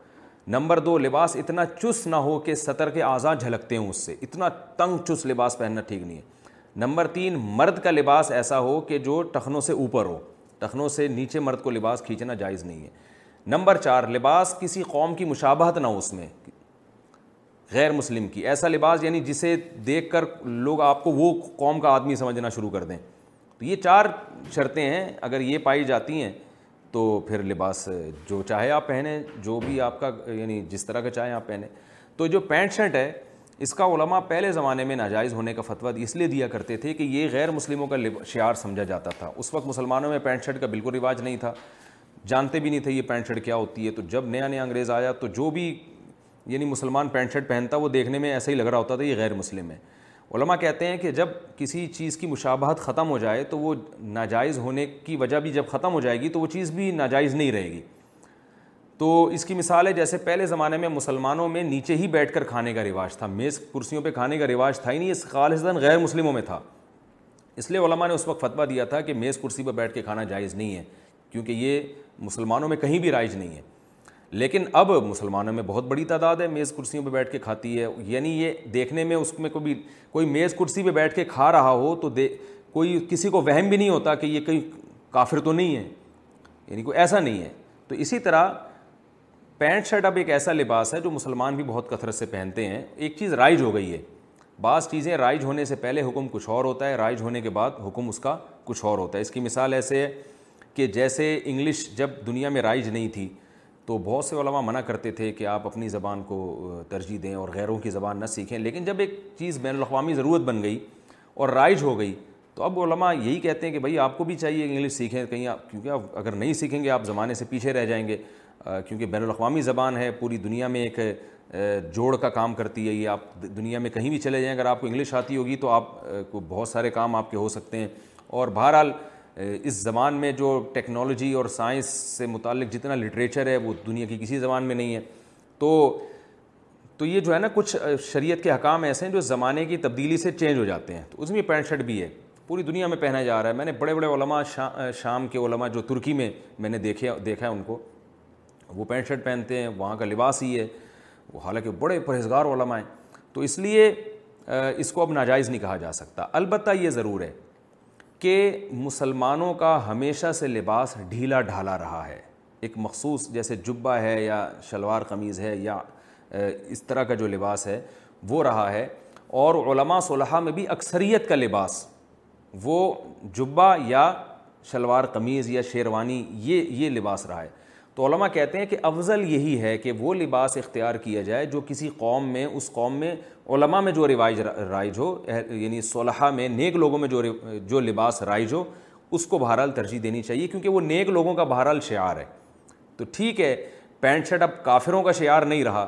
Speaker 5: نمبر دو لباس اتنا چس نہ ہو کہ سطر کے اعضاء جھلکتے ہوں اس سے اتنا تنگ چس لباس پہننا ٹھیک نہیں ہے نمبر تین مرد کا لباس ایسا ہو کہ جو ٹخنوں سے اوپر ہو ٹخنوں سے نیچے مرد کو لباس کھینچنا جائز نہیں ہے نمبر چار لباس کسی قوم کی مشابہت نہ ہو اس میں غیر مسلم کی ایسا لباس یعنی جسے دیکھ کر لوگ آپ کو وہ قوم کا آدمی سمجھنا شروع کر دیں تو یہ چار شرطیں ہیں اگر یہ پائی جاتی ہیں تو پھر لباس جو چاہے آپ پہنیں جو بھی آپ کا یعنی جس طرح کا چاہیں آپ پہنیں تو جو پینٹ شرٹ ہے اس کا علماء پہلے زمانے میں ناجائز ہونے کا فتویٰ اس لیے دیا کرتے تھے کہ یہ غیر مسلموں کا شعار سمجھا جاتا تھا اس وقت مسلمانوں میں پینٹ شرٹ کا بالکل رواج نہیں تھا جانتے بھی نہیں تھے یہ پینٹ شرٹ کیا ہوتی ہے تو جب نیا نیا انگریز آیا تو جو بھی یعنی مسلمان پینٹ شرٹ پہنتا وہ دیکھنے میں ایسا ہی لگ رہا ہوتا تھا یہ غیر مسلم ہے علماء کہتے ہیں کہ جب کسی چیز کی مشابہت ختم ہو جائے تو وہ ناجائز ہونے کی وجہ بھی جب ختم ہو جائے گی تو وہ چیز بھی ناجائز نہیں رہے گی تو اس کی مثال ہے جیسے پہلے زمانے میں مسلمانوں میں نیچے ہی بیٹھ کر کھانے کا رواج تھا میز کرسیوں پہ کھانے کا رواج تھا ہی نہیں اس خالص غیر مسلموں میں تھا اس لیے علماء نے اس وقت فتویٰ دیا تھا کہ میز کرسی پہ بیٹھ کے کھانا جائز نہیں ہے کیونکہ یہ مسلمانوں میں کہیں بھی رائج نہیں ہے لیکن اب مسلمانوں میں بہت بڑی تعداد ہے میز کرسیوں پہ بیٹھ کے کھاتی ہے یعنی یہ دیکھنے میں اس میں کبھی کوئی میز کرسی پہ بیٹھ کے کھا رہا ہو تو دے کوئی کسی کو وہم بھی نہیں ہوتا کہ یہ کہیں کافر تو نہیں ہے یعنی کوئی ایسا نہیں ہے تو اسی طرح پینٹ شرٹ اب ایک ایسا لباس ہے جو مسلمان بھی بہت کثرت سے پہنتے ہیں ایک چیز رائج ہو گئی ہے بعض چیزیں رائج ہونے سے پہلے حکم کچھ اور ہوتا ہے رائج ہونے کے بعد حکم اس کا کچھ اور ہوتا ہے اس کی مثال ایسے ہے کہ جیسے انگلش جب دنیا میں رائج نہیں تھی تو بہت سے علماء منع کرتے تھے کہ آپ اپنی زبان کو ترجیح دیں اور غیروں کی زبان نہ سیکھیں لیکن جب ایک چیز بین الاقوامی ضرورت بن گئی اور رائج ہو گئی تو اب علماء یہی کہتے ہیں کہ بھائی آپ کو بھی چاہیے کہ انگلش سیکھیں کہیں آپ کیونکہ آپ اگر نہیں سیکھیں گے آپ زمانے سے پیچھے رہ جائیں گے کیونکہ بین الاقوامی زبان ہے پوری دنیا میں ایک جوڑ کا کام کرتی ہے یہ آپ دنیا میں کہیں بھی چلے جائیں اگر آپ کو انگلش آتی ہوگی تو آپ کو بہت سارے کام آپ کے ہو سکتے ہیں اور بہرحال اس زبان میں جو ٹیکنالوجی اور سائنس سے متعلق جتنا لٹریچر ہے وہ دنیا کی کسی زبان میں نہیں ہے تو تو یہ جو ہے نا کچھ شریعت کے حکام ایسے ہیں جو زمانے کی تبدیلی سے چینج ہو جاتے ہیں تو اس میں پینٹ شرٹ بھی ہے پوری دنیا میں پہنا جا رہا ہے میں نے بڑے بڑے علماء شا شام کے علماء جو ترکی میں میں نے دیکھے دیکھا ہے ان کو وہ پینٹ شرٹ پہنتے ہیں وہاں کا لباس ہی ہے وہ حالانکہ بڑے پرہزگار علماء ہیں تو اس لیے اس کو اب ناجائز نہیں کہا جا سکتا البتہ یہ ضرور ہے کہ مسلمانوں کا ہمیشہ سے لباس ڈھیلا ڈھالا رہا ہے ایک مخصوص جیسے جبا ہے یا شلوار قمیض ہے یا اس طرح کا جو لباس ہے وہ رہا ہے اور علماء صلیحہ میں بھی اکثریت کا لباس وہ جبا یا شلوار قمیض یا شیروانی یہ یہ لباس رہا ہے تو علماء کہتے ہیں کہ افضل یہی ہے کہ وہ لباس اختیار کیا جائے جو کسی قوم میں اس قوم میں علماء میں جو رواج رائج ہو یعنی صلحہ میں نیک لوگوں میں جو جو لباس رائج ہو اس کو بہرحال ترجیح دینی چاہیے کیونکہ وہ نیک لوگوں کا بہرحال شعار ہے تو ٹھیک ہے پینٹ شرٹ اب کافروں کا شعار نہیں رہا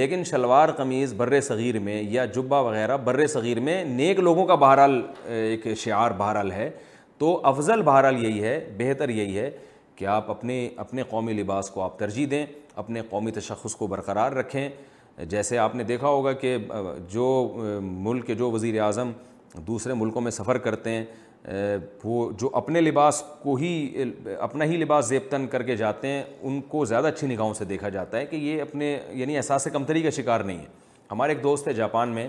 Speaker 5: لیکن شلوار قمیض بر صغیر میں یا جبہ وغیرہ بر صغیر میں نیک لوگوں کا بہرحال ایک شعار بہرحال ہے تو افضل بہرحال یہی ہے بہتر یہی ہے کہ آپ اپنے اپنے قومی لباس کو آپ ترجیح دیں اپنے قومی تشخص کو برقرار رکھیں جیسے آپ نے دیکھا ہوگا کہ جو ملک کے جو وزیر اعظم دوسرے ملکوں میں سفر کرتے ہیں وہ جو اپنے لباس کو ہی اپنا ہی لباس زیبتن کر کے جاتے ہیں ان کو زیادہ اچھی نگاہوں سے دیکھا جاتا ہے کہ یہ اپنے یعنی احساس کمتری کا شکار نہیں ہے ہمارے ایک دوست ہے جاپان میں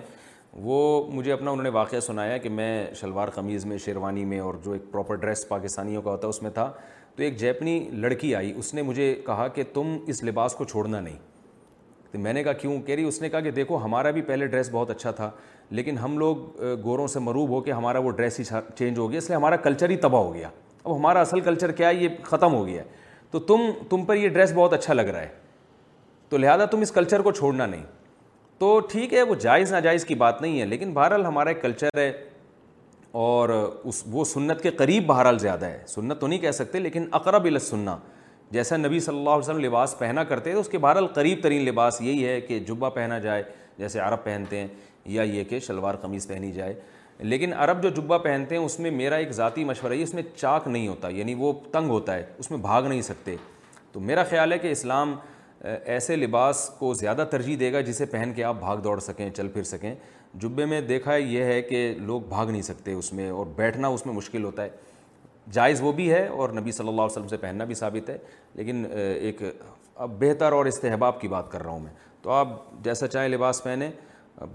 Speaker 5: وہ مجھے اپنا انہوں نے واقعہ سنایا کہ میں شلوار قمیض میں شیروانی میں اور جو ایک پراپر ڈریس پاکستانیوں کا ہوتا ہے اس میں تھا تو ایک جیپنی لڑکی آئی اس نے مجھے کہا کہ تم اس لباس کو چھوڑنا نہیں تو میں نے کہا کیوں کہہ رہی اس نے کہا کہ دیکھو ہمارا بھی پہلے ڈریس بہت اچھا تھا لیکن ہم لوگ گوروں سے مروب ہو کے ہمارا وہ ڈریس ہی چینج ہو گیا اس لیے ہمارا کلچر ہی تباہ ہو گیا اب ہمارا اصل کلچر کیا ہے یہ ختم ہو گیا ہے تو تم تم پر یہ ڈریس بہت اچھا لگ رہا ہے تو لہٰذا تم اس کلچر کو چھوڑنا نہیں تو ٹھیک ہے وہ جائز ناجائز کی بات نہیں ہے لیکن بہرحال ہمارا ایک کلچر ہے اور اس وہ سنت کے قریب بہرحال زیادہ ہے سنت تو نہیں کہہ سکتے لیکن اقرب السنّہ جیسا نبی صلی اللہ علیہ وسلم لباس پہنا کرتے تھے اس کے بہرحال قریب ترین لباس یہی ہے کہ جبہ پہنا جائے جیسے عرب پہنتے ہیں یا یہ کہ شلوار قمیض پہنی جائے لیکن عرب جو جبہ پہنتے ہیں اس میں میرا ایک ذاتی مشورہ یہ اس میں چاک نہیں ہوتا یعنی وہ تنگ ہوتا ہے اس میں بھاگ نہیں سکتے تو میرا خیال ہے کہ اسلام ایسے لباس کو زیادہ ترجیح دے گا جسے پہن کے آپ بھاگ دوڑ سکیں چل پھر سکیں جبے میں دیکھا یہ ہے کہ لوگ بھاگ نہیں سکتے اس میں اور بیٹھنا اس میں مشکل ہوتا ہے جائز وہ بھی ہے اور نبی صلی اللہ علیہ وسلم سے پہننا بھی ثابت ہے لیکن ایک اب بہتر اور استحباب کی بات کر رہا ہوں میں تو آپ جیسا چاہیں لباس پہنیں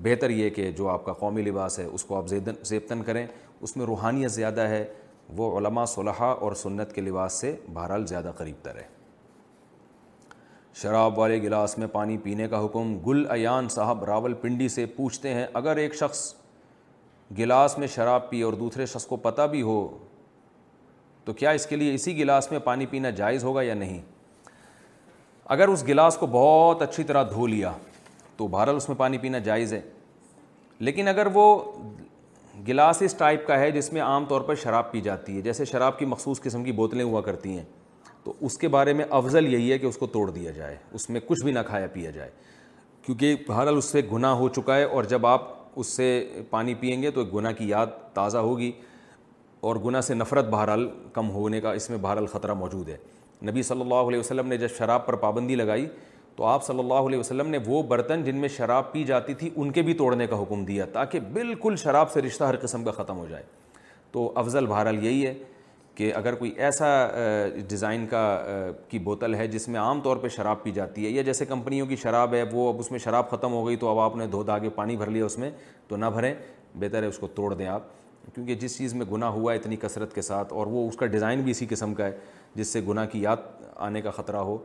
Speaker 5: بہتر یہ کہ جو آپ کا قومی لباس ہے اس کو آپ زیبتن کریں اس میں روحانیت زیادہ ہے وہ علماء صلحہ اور سنت کے لباس سے بہرحال زیادہ قریب تر ہے شراب والے گلاس میں پانی پینے کا حکم گل ایان صاحب راول پنڈی سے پوچھتے ہیں اگر ایک شخص گلاس میں شراب پی اور دوسرے شخص کو پتہ بھی ہو تو کیا اس کے لیے اسی گلاس میں پانی پینا جائز ہوگا یا نہیں اگر اس گلاس کو بہت اچھی طرح دھو لیا تو بھارل اس میں پانی پینا جائز ہے لیکن اگر وہ گلاس اس ٹائپ کا ہے جس میں عام طور پر شراب پی جاتی ہے جیسے شراب کی مخصوص قسم کی بوتلیں ہوا کرتی ہیں تو اس کے بارے میں افضل یہی ہے کہ اس کو توڑ دیا جائے اس میں کچھ بھی نہ کھایا پیا جائے کیونکہ بہرحال اس سے گناہ ہو چکا ہے اور جب آپ اس سے پانی پئیں گے تو گناہ کی یاد تازہ ہوگی اور گناہ سے نفرت بہرحال کم ہونے کا اس میں بہرحال خطرہ موجود ہے نبی صلی اللہ علیہ وسلم نے جب شراب پر پابندی لگائی تو آپ صلی اللہ علیہ وسلم نے وہ برتن جن میں شراب پی جاتی تھی ان کے بھی توڑنے کا حکم دیا تاکہ بالکل شراب سے رشتہ ہر قسم کا ختم ہو جائے تو افضل بہرحال یہی ہے کہ اگر کوئی ایسا ڈیزائن کا کی بوتل ہے جس میں عام طور پہ شراب پی جاتی ہے یا جیسے کمپنیوں کی شراب ہے وہ اب اس میں شراب ختم ہو گئی تو اب آپ نے دھو کے پانی بھر لیا اس میں تو نہ بھریں بہتر ہے اس کو توڑ دیں آپ کیونکہ جس چیز میں گناہ ہوا ہے اتنی کثرت کے ساتھ اور وہ اس کا ڈیزائن بھی اسی قسم کا ہے جس سے گناہ کی یاد آنے کا خطرہ ہو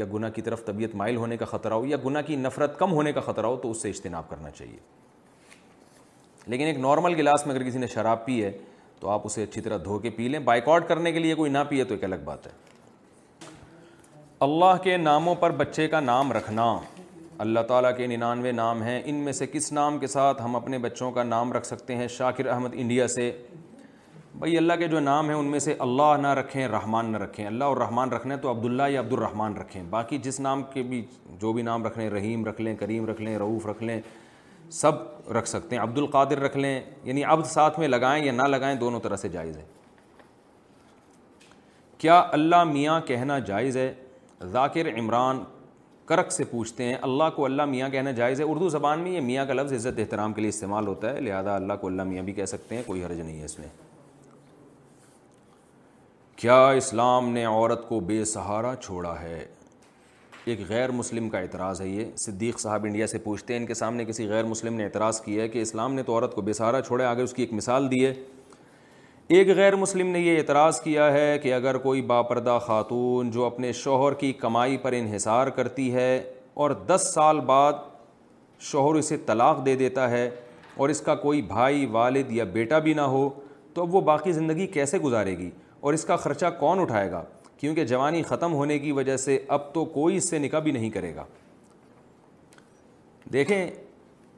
Speaker 5: یا گناہ کی طرف طبیعت مائل ہونے کا خطرہ ہو یا گناہ کی نفرت کم ہونے کا خطرہ ہو تو اس سے اجتناب کرنا چاہیے لیکن ایک نارمل گلاس میں اگر کسی نے شراب پی ہے تو آپ اسے اچھی طرح دھو کے پی لیں بائک آؤٹ کرنے کے لیے کوئی نہ پیے تو ایک الگ بات ہے اللہ کے ناموں پر بچے کا نام رکھنا اللہ تعالیٰ کے ننانوے نام ہیں ان میں سے کس نام کے ساتھ ہم اپنے بچوں کا نام رکھ سکتے ہیں شاکر احمد انڈیا سے بھائی اللہ کے جو نام ہیں ان میں سے اللہ نہ رکھیں رحمان نہ رکھیں اللہ اور رحمان رکھنا ہے تو عبداللہ یا عبدالرحمان رکھیں باقی جس نام کے بھی جو بھی نام رکھ لیں رحیم رکھ لیں کریم رکھ لیں رعوف رکھ لیں سب رکھ سکتے ہیں عبد القادر رکھ لیں یعنی عبد ساتھ میں لگائیں یا نہ لگائیں دونوں طرح سے جائز ہے کیا اللہ میاں کہنا جائز ہے ذاکر عمران کرک سے پوچھتے ہیں اللہ کو اللہ میاں کہنا جائز ہے اردو زبان میں یہ میاں کا لفظ عزت احترام کے لیے استعمال ہوتا ہے لہذا اللہ کو اللہ میاں بھی کہہ سکتے ہیں کوئی حرج نہیں ہے اس میں کیا اسلام نے عورت کو بے سہارا چھوڑا ہے ایک غیر مسلم کا اعتراض ہے یہ صدیق صاحب انڈیا سے پوچھتے ہیں ان کے سامنے کسی غیر مسلم نے اعتراض کیا ہے کہ اسلام نے تو عورت کو بسارا چھوڑے آگے اس کی ایک مثال دی ہے ایک غیر مسلم نے یہ اعتراض کیا ہے کہ اگر کوئی باپردہ خاتون جو اپنے شوہر کی کمائی پر انحصار کرتی ہے اور دس سال بعد شوہر اسے طلاق دے دیتا ہے اور اس کا کوئی بھائی والد یا بیٹا بھی نہ ہو تو اب وہ باقی زندگی کیسے گزارے گی اور اس کا خرچہ کون اٹھائے گا کیونکہ جوانی ختم ہونے کی وجہ سے اب تو کوئی اس سے نکاح بھی نہیں کرے گا دیکھیں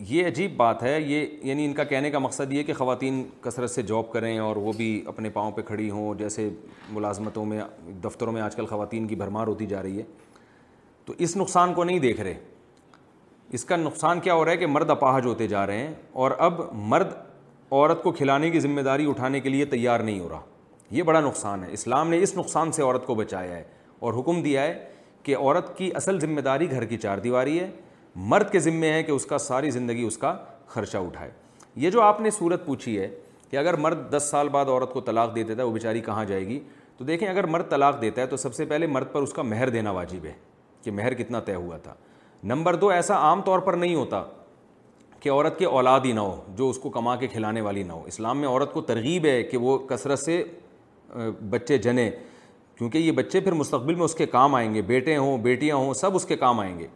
Speaker 5: یہ عجیب بات ہے یہ یعنی ان کا کہنے کا مقصد یہ کہ خواتین کثرت سے جاب کریں اور وہ بھی اپنے پاؤں پہ کھڑی ہوں جیسے ملازمتوں میں دفتروں میں آج کل خواتین کی بھرمار ہوتی جا رہی ہے تو اس نقصان کو نہیں دیکھ رہے اس کا نقصان کیا ہو رہا ہے کہ مرد اپاہج ہوتے جا رہے ہیں اور اب مرد عورت کو کھلانے کی ذمہ داری اٹھانے کے لیے تیار نہیں ہو رہا یہ بڑا نقصان ہے اسلام نے اس نقصان سے عورت کو بچایا ہے اور حکم دیا ہے کہ عورت کی اصل ذمہ داری گھر کی چار دیواری ہے مرد کے ذمے ہے کہ اس کا ساری زندگی اس کا خرچہ اٹھائے یہ جو آپ نے صورت پوچھی ہے کہ اگر مرد دس سال بعد عورت کو طلاق دیتے ہے وہ بیچاری کہاں جائے گی تو دیکھیں اگر مرد طلاق دیتا ہے تو سب سے پہلے مرد پر اس کا مہر دینا واجب ہے کہ مہر کتنا طے ہوا تھا نمبر دو ایسا عام طور پر نہیں ہوتا کہ عورت کے اولاد ہی نہ ہو جو اس کو کما کے کھلانے والی نہ ہو اسلام میں عورت کو ترغیب ہے کہ وہ کثرت سے بچے جنے کیونکہ یہ بچے پھر مستقبل میں اس کے کام آئیں گے بیٹے ہوں بیٹیاں ہوں سب اس کے کام آئیں گے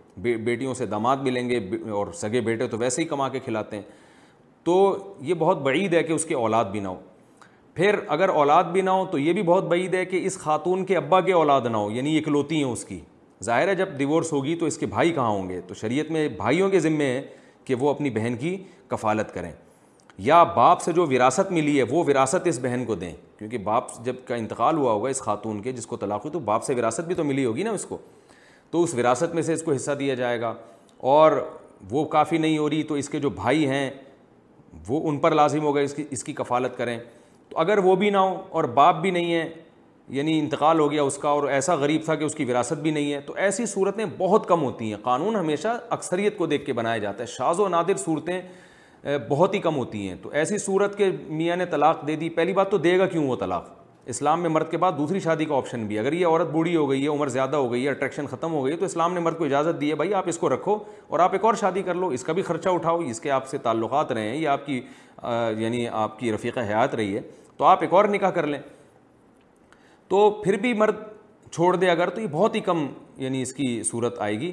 Speaker 5: بیٹیوں سے داماد بھی لیں گے اور سگے بیٹے تو ویسے ہی کما کے کھلاتے ہیں تو یہ بہت بعید ہے کہ اس کی اولاد بھی نہ ہو پھر اگر اولاد بھی نہ ہو تو یہ بھی بہت بعید ہے کہ اس خاتون کے ابا کے اولاد نہ ہو یعنی اکلوتی ہیں اس کی ظاہر ہے جب ڈیورس ہوگی تو اس کے بھائی کہاں ہوں گے تو شریعت میں بھائیوں کے ذمے ہیں کہ وہ اپنی بہن کی کفالت کریں یا باپ سے جو وراثت ملی ہے وہ وراثت اس بہن کو دیں کیونکہ باپ جب کا انتقال ہوا ہوگا اس خاتون کے جس کو طلاق ہوئی تو باپ سے وراثت بھی تو ملی ہوگی نا اس کو تو اس وراثت میں سے اس کو حصہ دیا جائے گا اور وہ کافی نہیں ہو رہی تو اس کے جو بھائی ہیں وہ ان پر لازم ہوگا اس کی اس کی کفالت کریں تو اگر وہ بھی نہ ہو اور باپ بھی نہیں ہے یعنی انتقال ہو گیا اس کا اور ایسا غریب تھا کہ اس کی وراثت بھی نہیں ہے تو ایسی صورتیں بہت کم ہوتی ہیں قانون ہمیشہ اکثریت کو دیکھ کے بنایا جاتا ہے شاز و نادر صورتیں بہت ہی کم ہوتی ہیں تو ایسی صورت کے میاں نے طلاق دے دی پہلی بات تو دے گا کیوں وہ طلاق اسلام میں مرد کے بعد دوسری شادی کا آپشن بھی اگر یہ عورت بوڑھی ہو گئی ہے عمر زیادہ ہو گئی ہے اٹریکشن ختم ہو گئی ہے تو اسلام نے مرد کو اجازت دی ہے بھائی آپ اس کو رکھو اور آپ ایک اور شادی کر لو اس کا بھی خرچہ اٹھاؤ اس کے آپ سے تعلقات رہے ہیں یہ آپ کی یعنی آپ کی رفیقہ حیات رہی ہے تو آپ ایک اور نکاح کر لیں تو پھر بھی مرد چھوڑ دے اگر تو یہ بہت ہی کم یعنی اس کی صورت آئے گی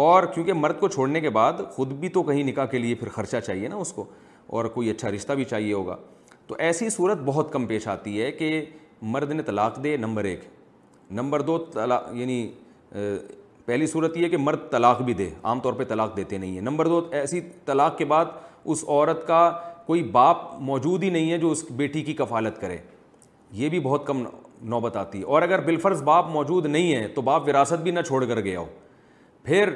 Speaker 5: اور کیونکہ مرد کو چھوڑنے کے بعد خود بھی تو کہیں نکاح کے لیے پھر خرچہ چاہیے نا اس کو اور کوئی اچھا رشتہ بھی چاہیے ہوگا تو ایسی صورت بہت کم پیش آتی ہے کہ مرد نے طلاق دے نمبر ایک نمبر دو طلاق یعنی پہلی صورت یہ ہے کہ مرد طلاق بھی دے عام طور پہ طلاق دیتے نہیں ہیں نمبر دو ایسی طلاق کے بعد اس عورت کا کوئی باپ موجود ہی نہیں ہے جو اس بیٹی کی کفالت کرے یہ بھی بہت کم نوبت آتی ہے اور اگر بالفرض باپ موجود نہیں ہے تو باپ وراثت بھی نہ چھوڑ کر گیا ہو پھر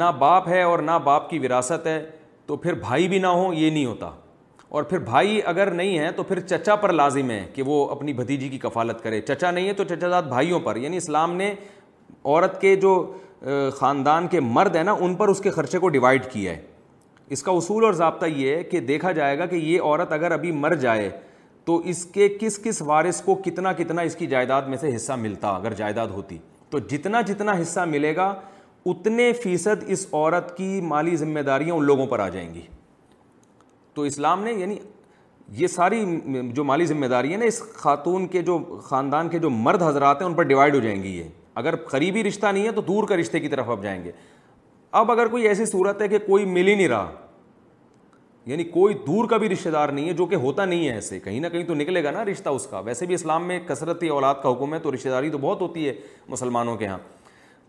Speaker 5: نہ باپ ہے اور نہ باپ کی وراثت ہے تو پھر بھائی بھی نہ ہوں یہ نہیں ہوتا اور پھر بھائی اگر نہیں ہے تو پھر چچا پر لازم ہے کہ وہ اپنی بھتیجی کی کفالت کرے چچا نہیں ہے تو چچا زاد بھائیوں پر یعنی اسلام نے عورت کے جو خاندان کے مرد ہیں نا ان پر اس کے خرچے کو ڈیوائڈ کیا ہے اس کا اصول اور ضابطہ یہ ہے کہ دیکھا جائے گا کہ یہ عورت اگر ابھی مر جائے تو اس کے کس کس وارث کو کتنا کتنا اس کی جائیداد میں سے حصہ ملتا اگر جائیداد ہوتی تو جتنا جتنا حصہ ملے گا اتنے فیصد اس عورت کی مالی ذمہ داریاں ان لوگوں پر آ جائیں گی تو اسلام نے یعنی یہ ساری جو مالی ذمہ داری ہے نا اس خاتون کے جو خاندان کے جو مرد حضرات ہیں ان پر ڈیوائڈ ہو جائیں گی یہ اگر قریبی رشتہ نہیں ہے تو دور کا رشتے کی طرف اب جائیں گے اب اگر کوئی ایسی صورت ہے کہ کوئی مل ہی نہیں رہا یعنی کوئی دور کا بھی رشتہ دار نہیں ہے جو کہ ہوتا نہیں ہے ایسے کہیں نہ کہیں تو نکلے گا نا رشتہ اس کا ویسے بھی اسلام میں کثرت اولاد کا حکم ہے تو رشتہ داری تو بہت ہوتی ہے مسلمانوں کے یہاں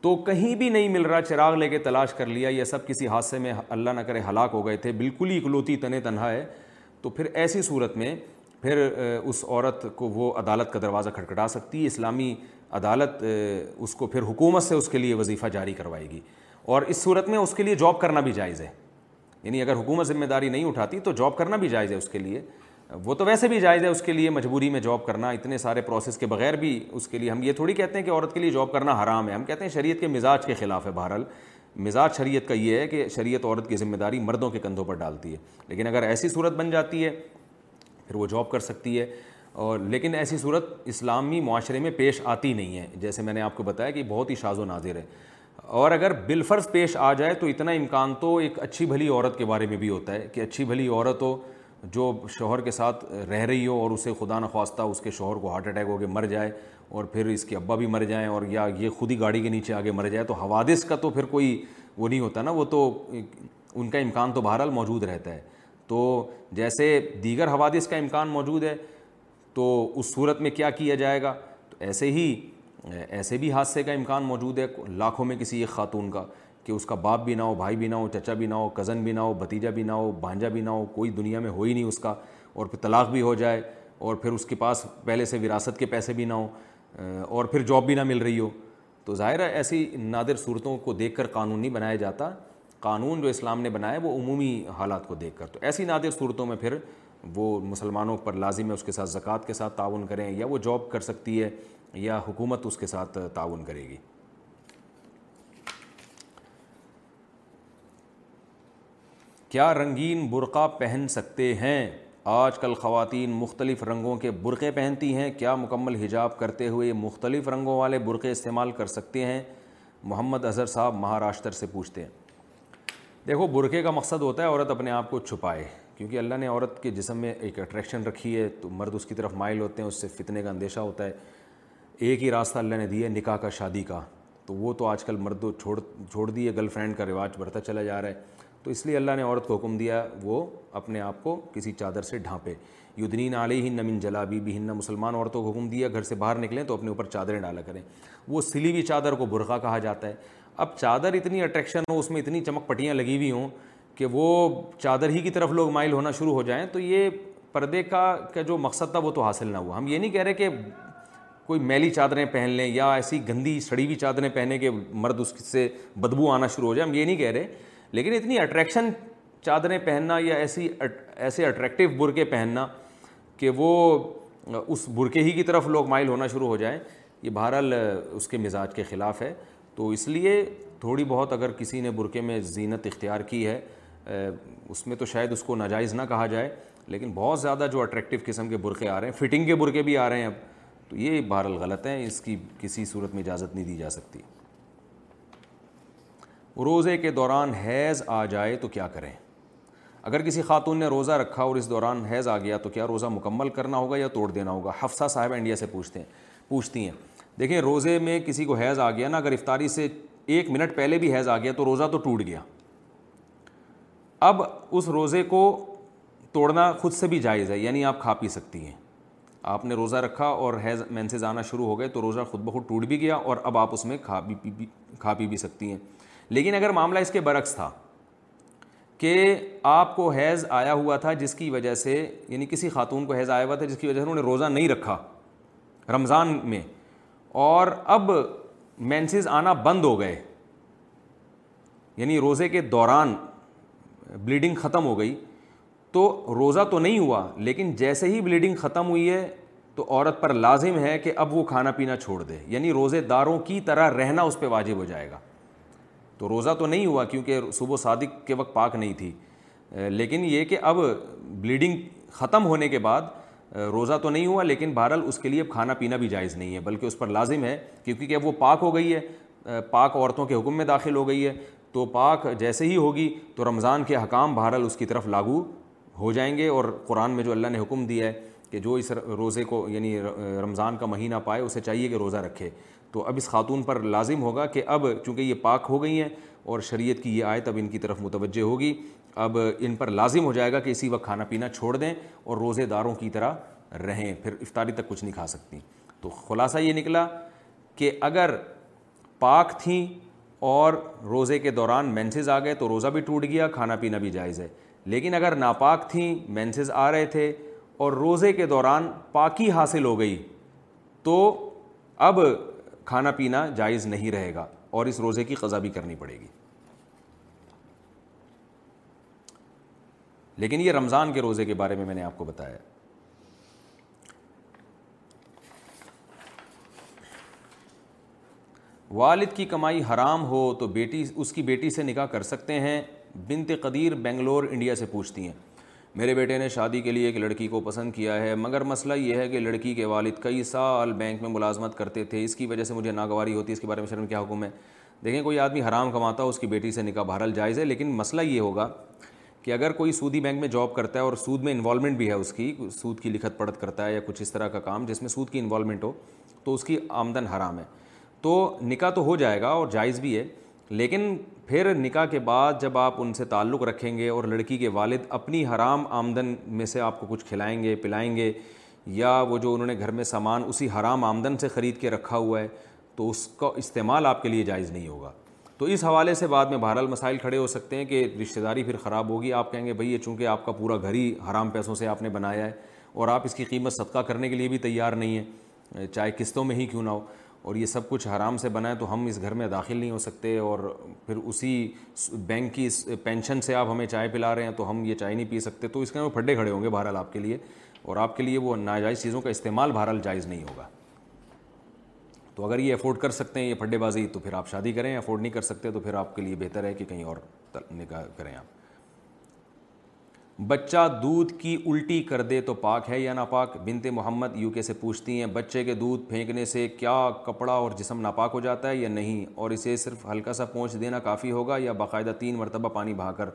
Speaker 5: تو کہیں بھی نہیں مل رہا چراغ لے کے تلاش کر لیا یہ سب کسی حادثے میں اللہ نہ کرے ہلاک ہو گئے تھے بالکل ہی اکلوتی تنے تنہا ہے تو پھر ایسی صورت میں پھر اس عورت کو وہ عدالت کا دروازہ کھٹکھٹا سکتی اسلامی عدالت اس کو پھر حکومت سے اس کے لیے وظیفہ جاری کروائے گی اور اس صورت میں اس کے لیے جاب کرنا بھی جائز ہے یعنی اگر حکومت ذمہ داری نہیں اٹھاتی تو جاب کرنا بھی جائز ہے اس کے لیے وہ تو ویسے بھی جائز ہے اس کے لیے مجبوری میں جاب کرنا اتنے سارے پروسیس کے بغیر بھی اس کے لیے ہم یہ تھوڑی کہتے ہیں کہ عورت کے لیے جاب کرنا حرام ہے ہم کہتے ہیں شریعت کے مزاج کے خلاف ہے بہرحال مزاج شریعت کا یہ ہے کہ شریعت عورت کی ذمہ داری مردوں کے کندھوں پر ڈالتی ہے لیکن اگر ایسی صورت بن جاتی ہے پھر وہ جاب کر سکتی ہے اور لیکن ایسی صورت اسلامی معاشرے میں پیش آتی نہیں ہے جیسے میں نے آپ کو بتایا کہ بہت ہی شاز و نازر ہے اور اگر بالفرض پیش آ جائے تو اتنا امکان تو ایک اچھی بھلی عورت کے بارے میں بھی ہوتا ہے کہ اچھی بھلی عورت ہو جو شوہر کے ساتھ رہ رہی ہو اور اسے خدا نخواستہ اس کے شوہر کو ہارٹ اٹیک ہو کے مر جائے اور پھر اس کے ابا بھی مر جائیں اور یا یہ خود ہی گاڑی کے نیچے آگے مر جائے تو حوادث کا تو پھر کوئی وہ نہیں ہوتا نا وہ تو ان کا امکان تو بہرحال موجود رہتا ہے تو جیسے دیگر حوادث کا امکان موجود ہے تو اس صورت میں کیا کیا جائے گا تو ایسے ہی ایسے بھی حادثے کا امکان موجود ہے لاکھوں میں کسی ایک خاتون کا کہ اس کا باپ بھی نہ ہو بھائی بھی نہ ہو چچا بھی نہ ہو کزن بھی نہ ہو بھتیجہ بھی نہ ہو بھانجا بھی نہ ہو کوئی دنیا میں ہو ہی نہیں اس کا اور پھر طلاق بھی ہو جائے اور پھر اس کے پاس پہلے سے وراثت کے پیسے بھی نہ ہوں اور پھر جاب بھی نہ مل رہی ہو تو ظاہر ہے ایسی نادر صورتوں کو دیکھ کر قانون نہیں بنایا جاتا قانون جو اسلام نے بنایا وہ عمومی حالات کو دیکھ کر تو ایسی نادر صورتوں میں پھر وہ مسلمانوں پر لازم ہے اس کے ساتھ زکوٰۃ کے ساتھ تعاون کریں یا وہ جاب کر سکتی ہے یا حکومت اس کے ساتھ تعاون کرے گی کیا رنگین برقع پہن سکتے ہیں آج کل خواتین مختلف رنگوں کے برقعے پہنتی ہیں کیا مکمل حجاب کرتے ہوئے مختلف رنگوں والے برقعے استعمال کر سکتے ہیں محمد اظہر صاحب مہاراشٹر سے پوچھتے ہیں دیکھو برقعے کا مقصد ہوتا ہے عورت اپنے آپ کو چھپائے کیونکہ اللہ نے عورت کے جسم میں ایک اٹریکشن رکھی ہے تو مرد اس کی طرف مائل ہوتے ہیں اس سے فتنے کا اندیشہ ہوتا ہے ایک ہی راستہ اللہ نے دیا ہے نکاح کا شادی کا تو وہ تو آج کل مرد چھوڑ چھوڑ دیے گرل فرینڈ کا رواج بڑھتا چلا جا رہا ہے تو اس لیے اللہ نے عورت کو حکم دیا وہ اپنے آپ کو کسی چادر سے ڈھانپے یدنین علیہ ہند من جلابی بھی ہند مسلمان عورتوں کو حکم دیا گھر سے باہر نکلیں تو اپنے اوپر چادریں ڈالا کریں وہ سلی ہوئی چادر کو برقعہ کہا جاتا ہے اب چادر اتنی اٹریکشن ہو اس میں اتنی چمک پٹیاں لگی ہوئی ہوں کہ وہ چادر ہی کی طرف لوگ مائل ہونا شروع ہو جائیں تو یہ پردے کا کا جو مقصد تھا وہ تو حاصل نہ ہوا ہم یہ نہیں کہہ رہے کہ کوئی میلی چادریں پہن لیں یا ایسی گندی سڑی ہوئی چادریں پہنے کہ مرد اس سے بدبو آنا شروع ہو جائے ہم یہ نہیں کہہ رہے لیکن اتنی اٹریکشن چادریں پہننا یا ایسی ایسے اٹریکٹیو برقعے پہننا کہ وہ اس برقے ہی کی طرف لوگ مائل ہونا شروع ہو جائیں یہ بہرحال اس کے مزاج کے خلاف ہے تو اس لیے تھوڑی بہت اگر کسی نے برقعے میں زینت اختیار کی ہے اس میں تو شاید اس کو ناجائز نہ کہا جائے لیکن بہت زیادہ جو اٹریکٹیو قسم کے برقعے آ رہے ہیں فٹنگ کے برقے بھی آ رہے ہیں اب تو یہ بہرحال غلط ہیں اس کی کسی صورت میں اجازت نہیں دی جا سکتی روزے کے دوران حیض آ جائے تو کیا کریں اگر کسی خاتون نے روزہ رکھا اور اس دوران حیض آ گیا تو کیا روزہ مکمل کرنا ہوگا یا توڑ دینا ہوگا حفصہ صاحب انڈیا سے پوچھتے ہیں پوچھتی ہیں دیکھیں روزے میں کسی کو حیض آ گیا نا اگر افطاری سے ایک منٹ پہلے بھی حیض آ گیا تو روزہ تو ٹوٹ گیا اب اس روزے کو توڑنا خود سے بھی جائز ہے یعنی آپ کھا پی سکتی ہیں آپ نے روزہ رکھا اور حیض مین سے جانا شروع ہو گئے تو روزہ خود بخود ٹوٹ بھی گیا اور اب آپ اس میں کھا پی بھی کھا پی بھی سکتی ہیں لیکن اگر معاملہ اس کے برعکس تھا کہ آپ کو حیض آیا ہوا تھا جس کی وجہ سے یعنی کسی خاتون کو حیض آیا ہوا تھا جس کی وجہ سے انہوں نے روزہ نہیں رکھا رمضان میں اور اب مینسز آنا بند ہو گئے یعنی روزے کے دوران بلیڈنگ ختم ہو گئی تو روزہ تو نہیں ہوا لیکن جیسے ہی بلیڈنگ ختم ہوئی ہے تو عورت پر لازم ہے کہ اب وہ کھانا پینا چھوڑ دے یعنی روزے داروں کی طرح رہنا اس پہ واجب ہو جائے گا تو روزہ تو نہیں ہوا کیونکہ صبح و صادق کے وقت پاک نہیں تھی لیکن یہ کہ اب بلیڈنگ ختم ہونے کے بعد روزہ تو نہیں ہوا لیکن بہرحال اس کے لیے اب کھانا پینا بھی جائز نہیں ہے بلکہ اس پر لازم ہے کیونکہ کہ اب وہ پاک ہو گئی ہے پاک عورتوں کے حکم میں داخل ہو گئی ہے تو پاک جیسے ہی ہوگی تو رمضان کے حکام بہرحال اس کی طرف لاگو ہو جائیں گے اور قرآن میں جو اللہ نے حکم دیا ہے کہ جو اس روزے کو یعنی رمضان کا مہینہ پائے اسے چاہیے کہ روزہ رکھے تو اب اس خاتون پر لازم ہوگا کہ اب چونکہ یہ پاک ہو گئی ہیں اور شریعت کی یہ آیت اب ان کی طرف متوجہ ہوگی اب ان پر لازم ہو جائے گا کہ اسی وقت کھانا پینا چھوڑ دیں اور روزے داروں کی طرح رہیں پھر افطاری تک کچھ نہیں کھا سکتی تو خلاصہ یہ نکلا کہ اگر پاک تھیں اور روزے کے دوران مینسز آ گئے تو روزہ بھی ٹوٹ گیا کھانا پینا بھی جائز ہے لیکن اگر ناپاک تھیں مینسز آ رہے تھے اور روزے کے دوران پاکی حاصل ہو گئی تو اب کھانا پینا جائز نہیں رہے گا اور اس روزے کی قضا بھی کرنی پڑے گی لیکن یہ رمضان کے روزے کے بارے میں میں نے آپ کو بتایا والد کی کمائی حرام ہو تو بیٹی اس کی بیٹی سے نکاح کر سکتے ہیں بنت قدیر بنگلور انڈیا سے پوچھتی ہیں میرے بیٹے نے شادی کے لیے ایک لڑکی کو پسند کیا ہے مگر مسئلہ یہ ہے کہ لڑکی کے والد کئی سال بینک میں ملازمت کرتے تھے اس کی وجہ سے مجھے ناگواری ہوتی ہے اس کے بارے میں شرم کیا حکم ہے دیکھیں کوئی آدمی حرام کماتا ہو اس کی بیٹی سے نکاح بہرحال جائز ہے لیکن مسئلہ یہ ہوگا کہ اگر کوئی سودی بینک میں جاب کرتا ہے اور سود میں انوالومنٹ بھی ہے اس کی سود کی لکھت پڑھت کرتا ہے یا کچھ اس طرح کا کام جس میں سود کی انوالومنٹ ہو تو اس کی آمدن حرام ہے تو نکاح تو ہو جائے گا اور جائز بھی ہے لیکن پھر نکاح کے بعد جب آپ ان سے تعلق رکھیں گے اور لڑکی کے والد اپنی حرام آمدن میں سے آپ کو کچھ کھلائیں گے پلائیں گے یا وہ جو انہوں نے گھر میں سامان اسی حرام آمدن سے خرید کے رکھا ہوا ہے تو اس کا استعمال آپ کے لیے جائز نہیں ہوگا تو اس حوالے سے بعد میں بہرحال مسائل کھڑے ہو سکتے ہیں کہ رشتہ داری پھر خراب ہوگی آپ کہیں گے یہ چونکہ آپ کا پورا گھر ہی حرام پیسوں سے آپ نے بنایا ہے اور آپ اس کی قیمت صدقہ کرنے کے لیے بھی تیار نہیں ہیں چاہے قسطوں میں ہی کیوں نہ ہو اور یہ سب کچھ حرام سے بنا ہے تو ہم اس گھر میں داخل نہیں ہو سکتے اور پھر اسی بینک کی پینشن سے آپ ہمیں چائے پلا رہے ہیں تو ہم یہ چائے نہیں پی سکتے تو اس کے پھڈے کھڑے ہوں گے بہرحال آپ کے لیے اور آپ کے لیے وہ ناجائز چیزوں کا استعمال بہرحال جائز نہیں ہوگا تو اگر یہ افورڈ کر سکتے ہیں یہ پھڈے بازی تو پھر آپ شادی کریں افورڈ نہیں کر سکتے تو پھر آپ کے لیے بہتر ہے کہ کہیں اور نکاح کریں آپ بچہ دودھ کی الٹی کر دے تو پاک ہے یا ناپاک بنت محمد یو کے سے پوچھتی ہیں بچے کے دودھ پھینکنے سے کیا کپڑا اور جسم ناپاک ہو جاتا ہے یا نہیں اور اسے صرف ہلکا سا پہنچ دینا کافی ہوگا یا باقاعدہ تین مرتبہ پانی بہا کر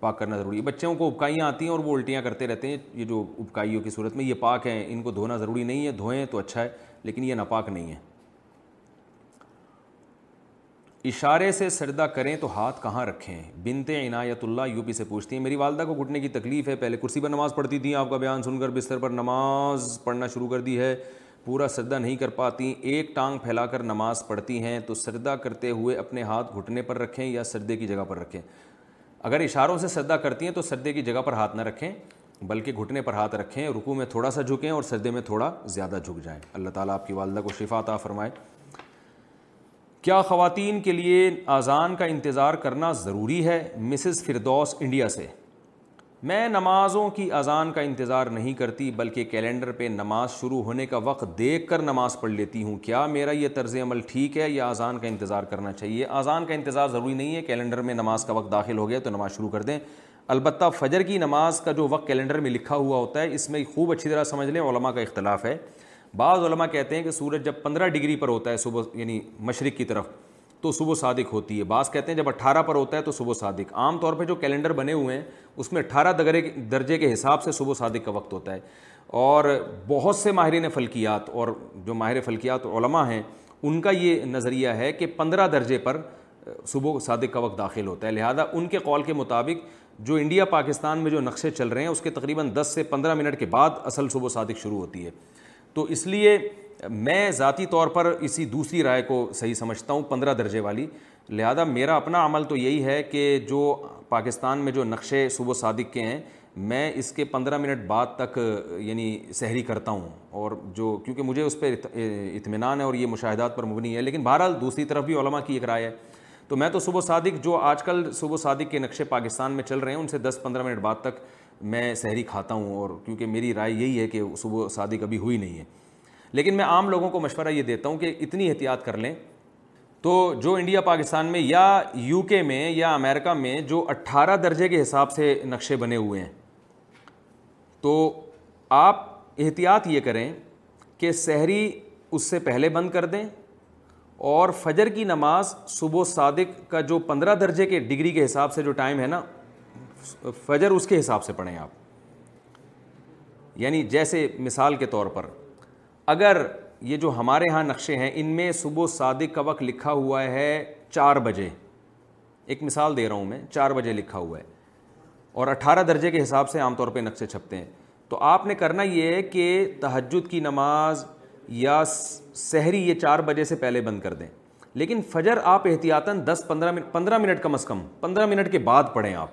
Speaker 5: پاک کرنا ضروری ہے بچوں کو اپکائیاں آتی ہیں اور وہ الٹیاں کرتے رہتے ہیں یہ جو اپکائیوں کی صورت میں یہ پاک ہیں ان کو دھونا ضروری نہیں ہے دھوئیں تو اچھا ہے لیکن یہ ناپاک نہیں ہے اشارے سے سردہ کریں تو ہاتھ کہاں رکھیں بنتے عنایت اللہ یو پی سے پوچھتی ہیں میری والدہ کو گھٹنے کی تکلیف ہے پہلے کرسی پر نماز پڑھتی تھیں آپ کا بیان سن کر بستر پر نماز پڑھنا شروع کر دی ہے پورا سردہ نہیں کر پاتی ایک ٹانگ پھیلا کر نماز پڑھتی ہیں تو سردہ کرتے ہوئے اپنے ہاتھ گھٹنے پر رکھیں یا سردے کی جگہ پر رکھیں اگر اشاروں سے سردہ کرتی ہیں تو سردے کی جگہ پر ہاتھ نہ رکھیں بلکہ گھٹنے پر ہاتھ رکھیں رکوع میں تھوڑا سا جھکیں اور سردے میں تھوڑا زیادہ جھک جائیں اللہ تعالیٰ آپ کی والدہ کو شفا عطا فرمائے کیا خواتین کے لیے اذان کا انتظار کرنا ضروری ہے مسز فردوس انڈیا سے میں نمازوں کی اذان کا انتظار نہیں کرتی بلکہ کیلنڈر پہ نماز شروع ہونے کا وقت دیکھ کر نماز پڑھ لیتی ہوں کیا میرا یہ طرز عمل ٹھیک ہے یا اذان کا انتظار کرنا چاہیے اذان کا انتظار ضروری نہیں ہے کیلنڈر میں نماز کا وقت داخل ہو گیا تو نماز شروع کر دیں البتہ فجر کی نماز کا جو وقت کیلنڈر میں لکھا ہوا ہوتا ہے اس میں خوب اچھی طرح سمجھ لیں علماء کا اختلاف ہے بعض علماء کہتے ہیں کہ سورج جب پندرہ ڈگری پر ہوتا ہے صبح یعنی مشرق کی طرف تو صبح صادق ہوتی ہے بعض کہتے ہیں جب اٹھارہ پر ہوتا ہے تو صبح صادق عام طور پہ جو کیلنڈر بنے ہوئے ہیں اس میں اٹھارہ دگرے درجے کے حساب سے صبح صادق کا وقت ہوتا ہے اور بہت سے ماہرین فلکیات اور جو ماہر فلکیات علماء ہیں ان کا یہ نظریہ ہے کہ پندرہ درجے پر صبح صادق کا وقت داخل ہوتا ہے لہذا ان کے قول کے مطابق جو انڈیا پاکستان میں جو نقشے چل رہے ہیں اس کے تقریباً دس سے پندرہ منٹ کے بعد اصل صبح صادق شروع ہوتی ہے تو اس لیے میں ذاتی طور پر اسی دوسری رائے کو صحیح سمجھتا ہوں پندرہ درجے والی لہذا میرا اپنا عمل تو یہی ہے کہ جو پاکستان میں جو نقشے صوبہ صادق کے ہیں میں اس کے پندرہ منٹ بعد تک یعنی سحری کرتا ہوں اور جو کیونکہ مجھے اس پہ اطمینان ہے اور یہ مشاہدات پر مبنی ہے لیکن بہرحال دوسری طرف بھی علماء کی ایک رائے ہے تو میں تو صبح صادق جو آج کل صبح صادق کے نقشے پاکستان میں چل رہے ہیں ان سے دس پندرہ منٹ بعد تک میں سحری کھاتا ہوں اور کیونکہ میری رائے یہی ہے کہ صبح شادی کبھی ہوئی نہیں ہے لیکن میں عام لوگوں کو مشورہ یہ دیتا ہوں کہ اتنی احتیاط کر لیں تو جو انڈیا پاکستان میں یا یو کے میں یا امریکہ میں جو اٹھارہ درجے کے حساب سے نقشے بنے ہوئے ہیں تو آپ احتیاط یہ کریں کہ سحری اس سے پہلے بند کر دیں اور فجر کی نماز صبح و صادق کا جو پندرہ درجے کے ڈگری کے حساب سے جو ٹائم ہے نا فجر اس کے حساب سے پڑھیں آپ یعنی جیسے مثال کے طور پر اگر یہ جو ہمارے ہاں نقشے ہیں ان میں صبح صادق کا وقت لکھا ہوا ہے چار بجے ایک مثال دے رہا ہوں میں چار بجے لکھا ہوا ہے اور اٹھارہ درجے کے حساب سے عام طور پہ نقشے چھپتے ہیں تو آپ نے کرنا یہ ہے کہ تہجد کی نماز یا سحری یہ چار بجے سے پہلے بند کر دیں لیکن فجر آپ احتیاطاً دس پندرہ منٹ پندرہ منٹ کم از کم پندرہ منٹ کے بعد پڑھیں آپ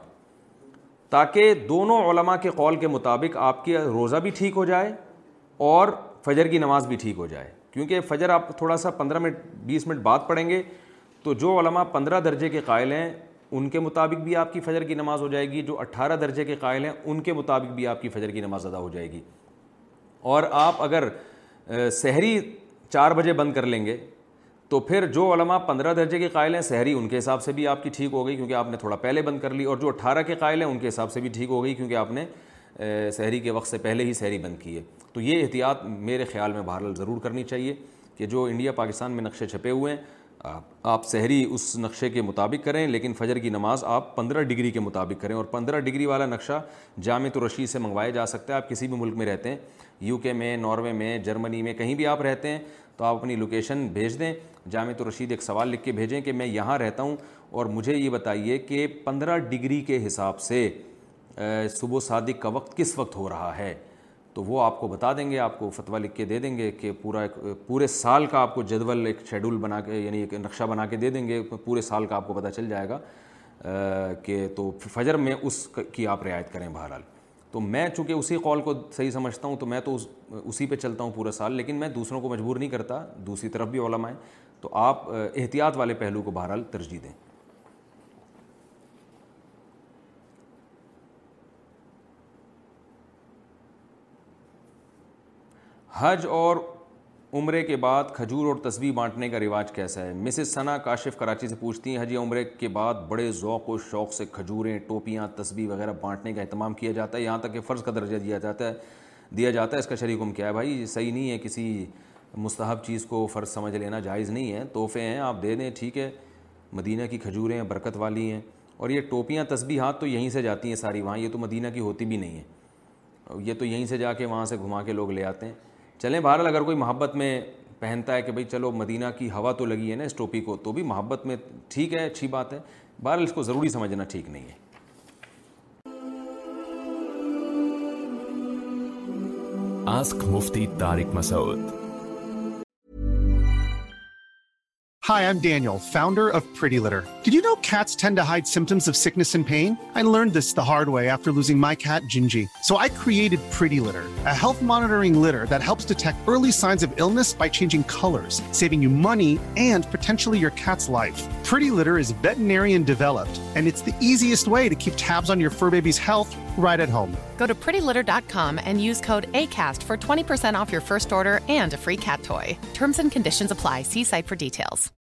Speaker 5: تاکہ دونوں علماء کے قول کے مطابق آپ کے روزہ بھی ٹھیک ہو جائے اور فجر کی نماز بھی ٹھیک ہو جائے کیونکہ فجر آپ تھوڑا سا پندرہ منٹ بیس منٹ بعد پڑھیں گے تو جو علماء پندرہ درجے کے قائل ہیں ان کے مطابق بھی آپ کی فجر کی نماز ہو جائے گی جو اٹھارہ درجے کے قائل ہیں ان کے مطابق بھی آپ کی فجر کی نماز ادا ہو جائے گی اور آپ اگر سحری چار بجے بند کر لیں گے تو پھر جو علماء پندرہ درجے کے قائل ہیں سہری ان کے حساب سے بھی آپ کی ٹھیک ہو گئی کیونکہ آپ نے تھوڑا پہلے بند کر لی اور جو اٹھارہ کے قائل ہیں ان کے حساب سے بھی ٹھیک ہو گئی کیونکہ آپ نے سحری کے وقت سے پہلے ہی سحری بند کی ہے تو یہ احتیاط میرے خیال میں بہرحال ضرور کرنی چاہیے کہ جو انڈیا پاکستان میں نقشے چھپے ہوئے ہیں آپ سحری اس نقشے کے مطابق کریں لیکن فجر کی نماز آپ پندرہ ڈگری کے مطابق کریں اور پندرہ ڈگری والا نقشہ جامع رشید سے منگوائے جا سکتا ہے آپ کسی بھی ملک میں رہتے ہیں یو کے میں ناروے میں جرمنی میں کہیں بھی آپ رہتے ہیں تو آپ اپنی لوکیشن بھیج دیں جامع رشید ایک سوال لکھ کے بھیجیں کہ میں یہاں رہتا ہوں اور مجھے یہ بتائیے کہ پندرہ ڈگری کے حساب سے صبح و صادق کا وقت کس وقت ہو رہا ہے تو وہ آپ کو بتا دیں گے آپ کو فتویٰ لکھ کے دے دیں گے کہ پورا پورے سال کا آپ کو جدول ایک شیڈول بنا کے یعنی ایک نقشہ بنا کے دے دیں گے پورے سال کا آپ کو پتہ چل جائے گا کہ تو فجر میں اس کی آپ رعایت کریں بہرحال تو میں چونکہ اسی قول کو صحیح سمجھتا ہوں تو میں تو اسی پہ چلتا ہوں پورا سال لیکن میں دوسروں کو مجبور نہیں کرتا دوسری طرف بھی علماء ہیں تو آپ احتیاط والے پہلو کو بہرحال ترجیح دیں حج اور عمرے کے بعد کھجور اور تصویر بانٹنے کا رواج کیسا ہے مسز ثنا کاشف کراچی سے پوچھتی ہیں حج عمرے کے بعد بڑے ذوق و شوق سے کھجوریں ٹوپیاں تصویر وغیرہ بانٹنے کا اہتمام کیا جاتا ہے یہاں تک کہ فرض کا درجہ دیا جاتا ہے دیا جاتا ہے اس کا شریک شریکم کیا ہے بھائی یہ صحیح نہیں ہے کسی مستحب چیز کو فرض سمجھ لینا جائز نہیں ہے تحفے ہیں آپ دے دیں ٹھیک ہے مدینہ کی کھجوریں برکت والی ہیں اور یہ ٹوپیاں تسبیحات تو یہیں سے جاتی ہیں ساری وہاں یہ تو مدینہ کی ہوتی بھی نہیں ہے یہ تو یہیں سے جا کے وہاں سے گھما کے لوگ لے آتے ہیں چلیں بہرحال اگر کوئی محبت میں پہنتا ہے کہ بھئی چلو مدینہ کی ہوا تو لگی ہے نا اس ٹوپی کو تو بھی محبت میں ٹھیک ہے اچھی بات ہے بہرحال اس کو ضروری سمجھنا ٹھیک نہیں ہے ask Mufti Tariq Masood Hi, I'm Daniel, founder of Pretty Litter. Did you know cats tend to hide symptoms of sickness and pain? I learned this the hard way after losing my cat, Gingy. So I created Pretty Litter, a health monitoring litter that helps detect early signs of illness by changing colors, saving you money and potentially your cat's life. Pretty Litter is veterinarian developed, and it's the easiest way to keep tabs on your fur baby's health right at home. Go to prettylitter.com and use code ACAST for 20% off your first order and a free cat toy. Terms and conditions apply. See site for details.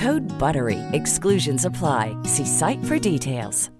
Speaker 5: کٹ بر وی ایسکلوژنس افلائی سی سائٹ فر dates